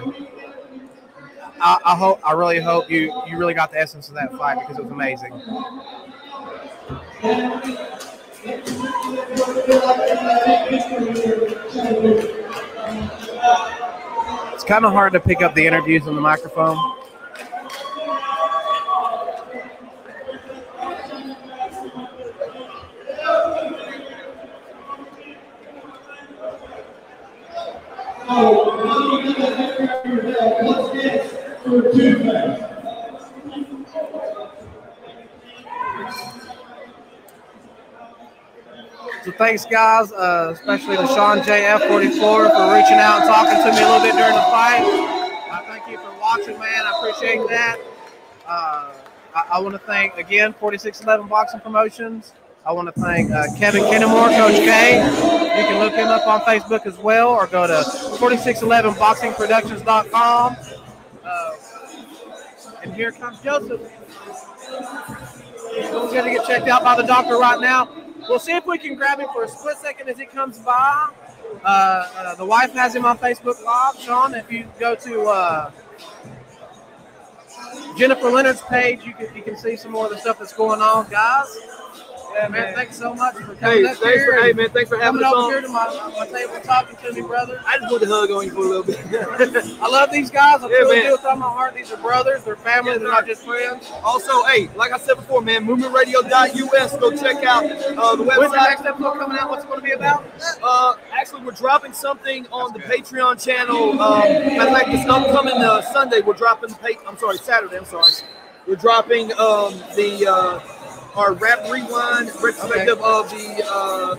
I, I hope, I really hope you you really got the essence of that fight because it was amazing. It's kind of hard to pick up the interviews on the microphone. What's So thanks, guys, uh, especially to Sean JF44 for reaching out and talking to me a little bit during the fight. I thank you for watching, man. I appreciate that. Uh, I, I want to thank again 4611 Boxing Promotions. I want to thank uh, Kevin Kennemore, Coach K. You can look him up on Facebook as well, or go to 4611boxingproductions.com. And here comes Joseph. He's going to get checked out by the doctor right now. We'll see if we can grab him for a split second as he comes by. Uh, uh, the wife has him on Facebook Live. Sean, if you go to uh, Jennifer Leonard's page, you can, you can see some more of the stuff that's going on, guys. Man, man. thanks so much for Hey, coming thanks here. for, hey, man, thanks for having coming us over here to my, my table talking to me, brother. I just wanted to hug on you for a little bit. I love these guys. I Yeah, man. do with all my heart. These are brothers. They're family. Yes, They're not just friends. also, hey, like I said before, man, movementradio.us. Go check out uh, the When's the website. next episode coming out? What's it going to be about? Uh, actually, we're dropping something on the Patreon channel. Um, matter of fact, this upcoming uh, Sunday, we're dropping the. Pa- I'm sorry, Saturday. I'm sorry. We're dropping um, the uh, our rap rewind retrospective of the uh,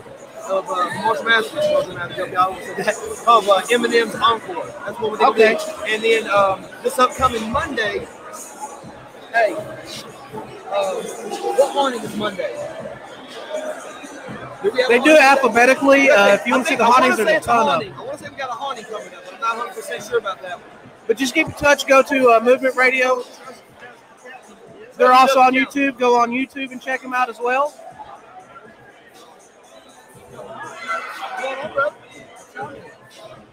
of uh, Marshall Mathers, Marshall Mathers, y'all that, of uh, Eminem's Encore. That's what we're doing. Okay. And then um, this upcoming Monday. Hey, uh, what morning is Monday? Do They do it alphabetically. Uh, if you want to see the hauntings, there's a ton of them. I want to say we got a haunting coming up, but I'm not 100 percent sure about that. One. But just keep in touch. Go to uh, Movement Radio. They're also on YouTube. Go on YouTube and check them out as well.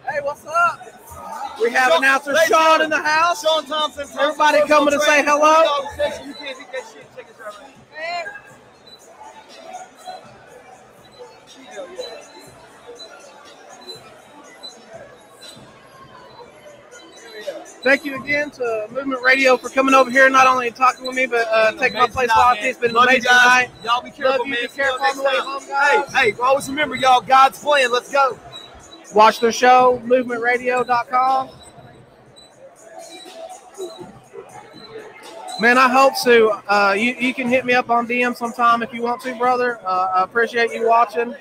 Hey, what's up? We have Sean- announcer Sean in the house. Sean Thompson. Everybody Thompson, coming to say hello? Trainer. Thank you again to Movement Radio for coming over here, not only talking with me, but uh, taking my place off. It's been an Love amazing night. Y'all be careful, Love you. man. Be careful on next the way time. home, guys. Hey, hey, always remember, y'all, God's plan. Let's go. Watch the show, movementradio.com. Man, I hope so. Uh, you, you can hit me up on DM sometime if you want to, brother. Uh, I appreciate you watching.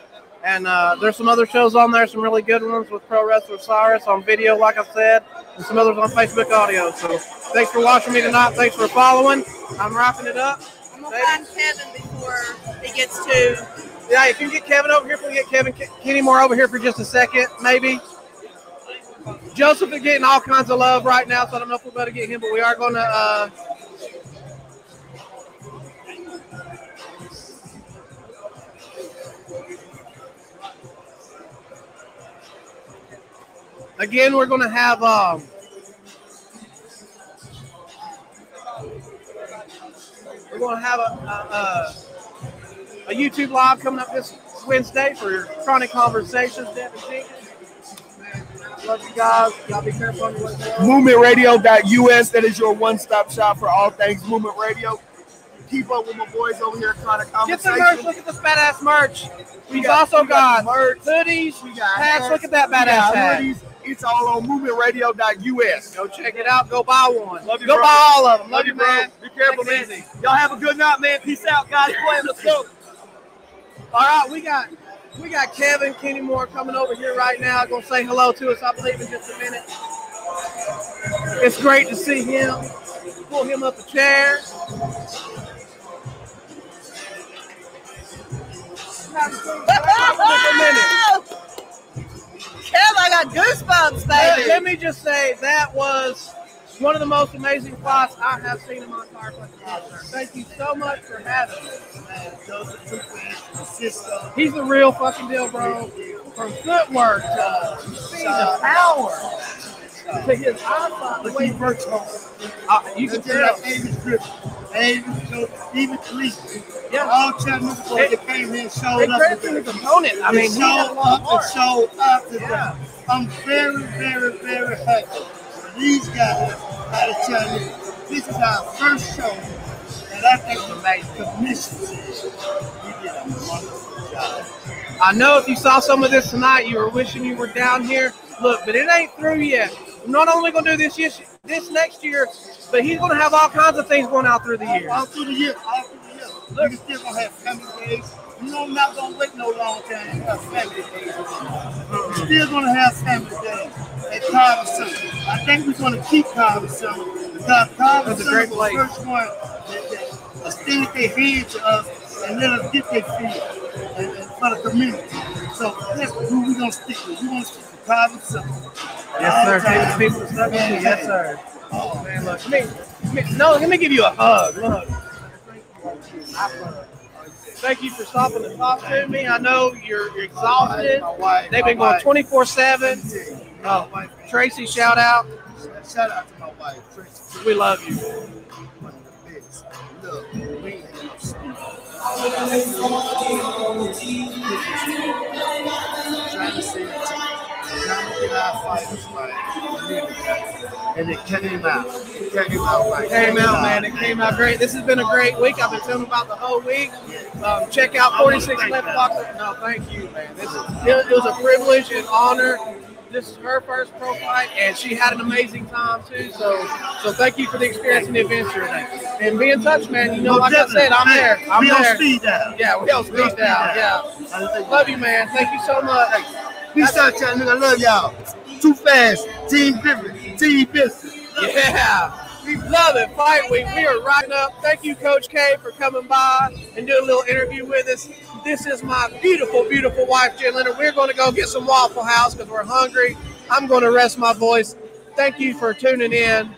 And uh, there's some other shows on there, some really good ones with Pro Wrestler Cyrus on video, like I said, and some others on Facebook audio. So thanks for watching me tonight. Thanks for following. I'm wrapping it up. I'm gonna find Kevin before he gets to. Yeah, if you can get Kevin over here, if we get Kevin Kenny Moore over here for just a second, maybe. Joseph is getting all kinds of love right now, so I don't know if we're going to get him, but we are going to. Uh, again, we're going to have. Um, we're going to have a, a, a a YouTube live coming up this Wednesday for Chronic Conversations. Devin Jenkins. Love you guys. Y'all be careful. MovementRadio.us. That is your one-stop shop for all things Movement Radio. keep up with my boys over here to Get some merch. Look at this badass merch. We We've got- also we got got hoodies, We got hats. hats. Look at that We badass hoodies. It's all on movementradio.us. Go check it out. Go buy one. Love you, Go bro. buy all of them. Love, Love you, bro. man. Be careful, man. easy. Y'all have a good night, man. Peace out, guys. Playing. Let's go. All right, we got we got Kevin Kenny Moore coming over here right now. Gonna say hello to us. I believe in just a minute. It's great to see him. Pull him up a chair. a minute. Kev, I got goosebumps, Let, baby. let me just say that was one of the most amazing spots I have seen in my entire fucking concert. Thank you so much for having me. He's the real fucking deal, bro. From footwork to speed to power to his eyesight, the way he works. Uh, you can tell. Even three. Yeah. All Chattanooga boys that came here and showed They up. to his opponent. I mean, showed up and showed up to Yeah. them. I'm very, very, very happy. These guys out of Chattanooga. This is our first show, and I think the commission we did a wonderful job. I know if you saw some of this tonight, you were wishing you were down here. Look, but it ain't through yet. We're not only gonna do this this, this next year, but he's gonna have all kinds of things going out through the year. All through the year, all through the year. Look, you still gonna have family days. You know, I'm not gonna wait no long time to have family days. We're still gonna have family days at Carver Center. I think we're gonna keep Carver Center because Carver That's a Center great was the first one that, that extended their hand to us and let us get their feel and, and for the community. So that's who we're gonna stick with. We're gonna stick with Yes, sir. All the time. Take the people stuck with you. Yes, sir. Oh, Man, look, let me, let me- no, let me give you a hug. Look. Thank you for stopping to talk to me. I know you're, you're exhausted. They've been going 24 7. Oh, wife, Tracy, shout out. shout out to my wife, Tracy. We love you. one of the best. Look, we ain't had no sleep. Trying to save the team. Trying to get our fighters right. And it came out. It came out right. Came out, man. It came out great. This has been a great week. I've been telling about the whole week. Um, check out 46 Left Block. No, thank you, man. This is, it, it was a privilege and honor. This is her first pro fight, and she had an amazing time too. So, so thank you for the experience and the adventure. And be in touch, man. You know, like I said, I'm there. I'm we there. on speed dial. Yeah, we don't speak down. Yeah. Love you, man. Thank you so much. Peace out, Chattanooga. I love y'all. Too fast. Team Griffin. Team Business. Yeah. We love it. Fight week. We are riding up. Thank you, Coach K, for coming by and doing a little interview with us. This is my beautiful, beautiful wife, Jen Leonard. We're going to go get some Waffle House because we're hungry. I'm going to rest my voice. Thank you for tuning in.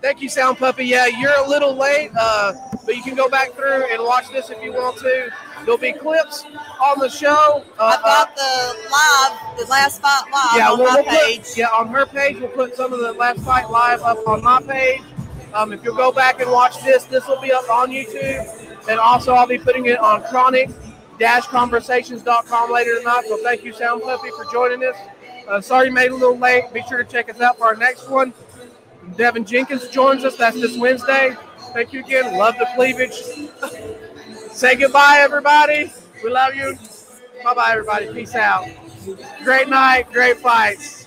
Thank you, Sound Puppy. Yeah, you're a little late, uh, but you can go back through and watch this if you want to. There'll be clips on the show. Uh, I got the live, the last fight live yeah, on we'll, my we'll page. Put, yeah, on her page, we'll put some of the last fight live up on my page. Um, if you'll go back and watch this, this will be up on YouTube. And also, I'll be putting it on chronic-conversations.com later tonight. So thank you, Sound Puppy, for joining us. Uh, sorry you made it a little late. Be sure to check us out for our next one. Devin Jenkins joins us. That's this Wednesday. Thank you again. Love the cleavage. Say goodbye, everybody. We love you. Bye bye, everybody. Peace out. Great night. Great fights.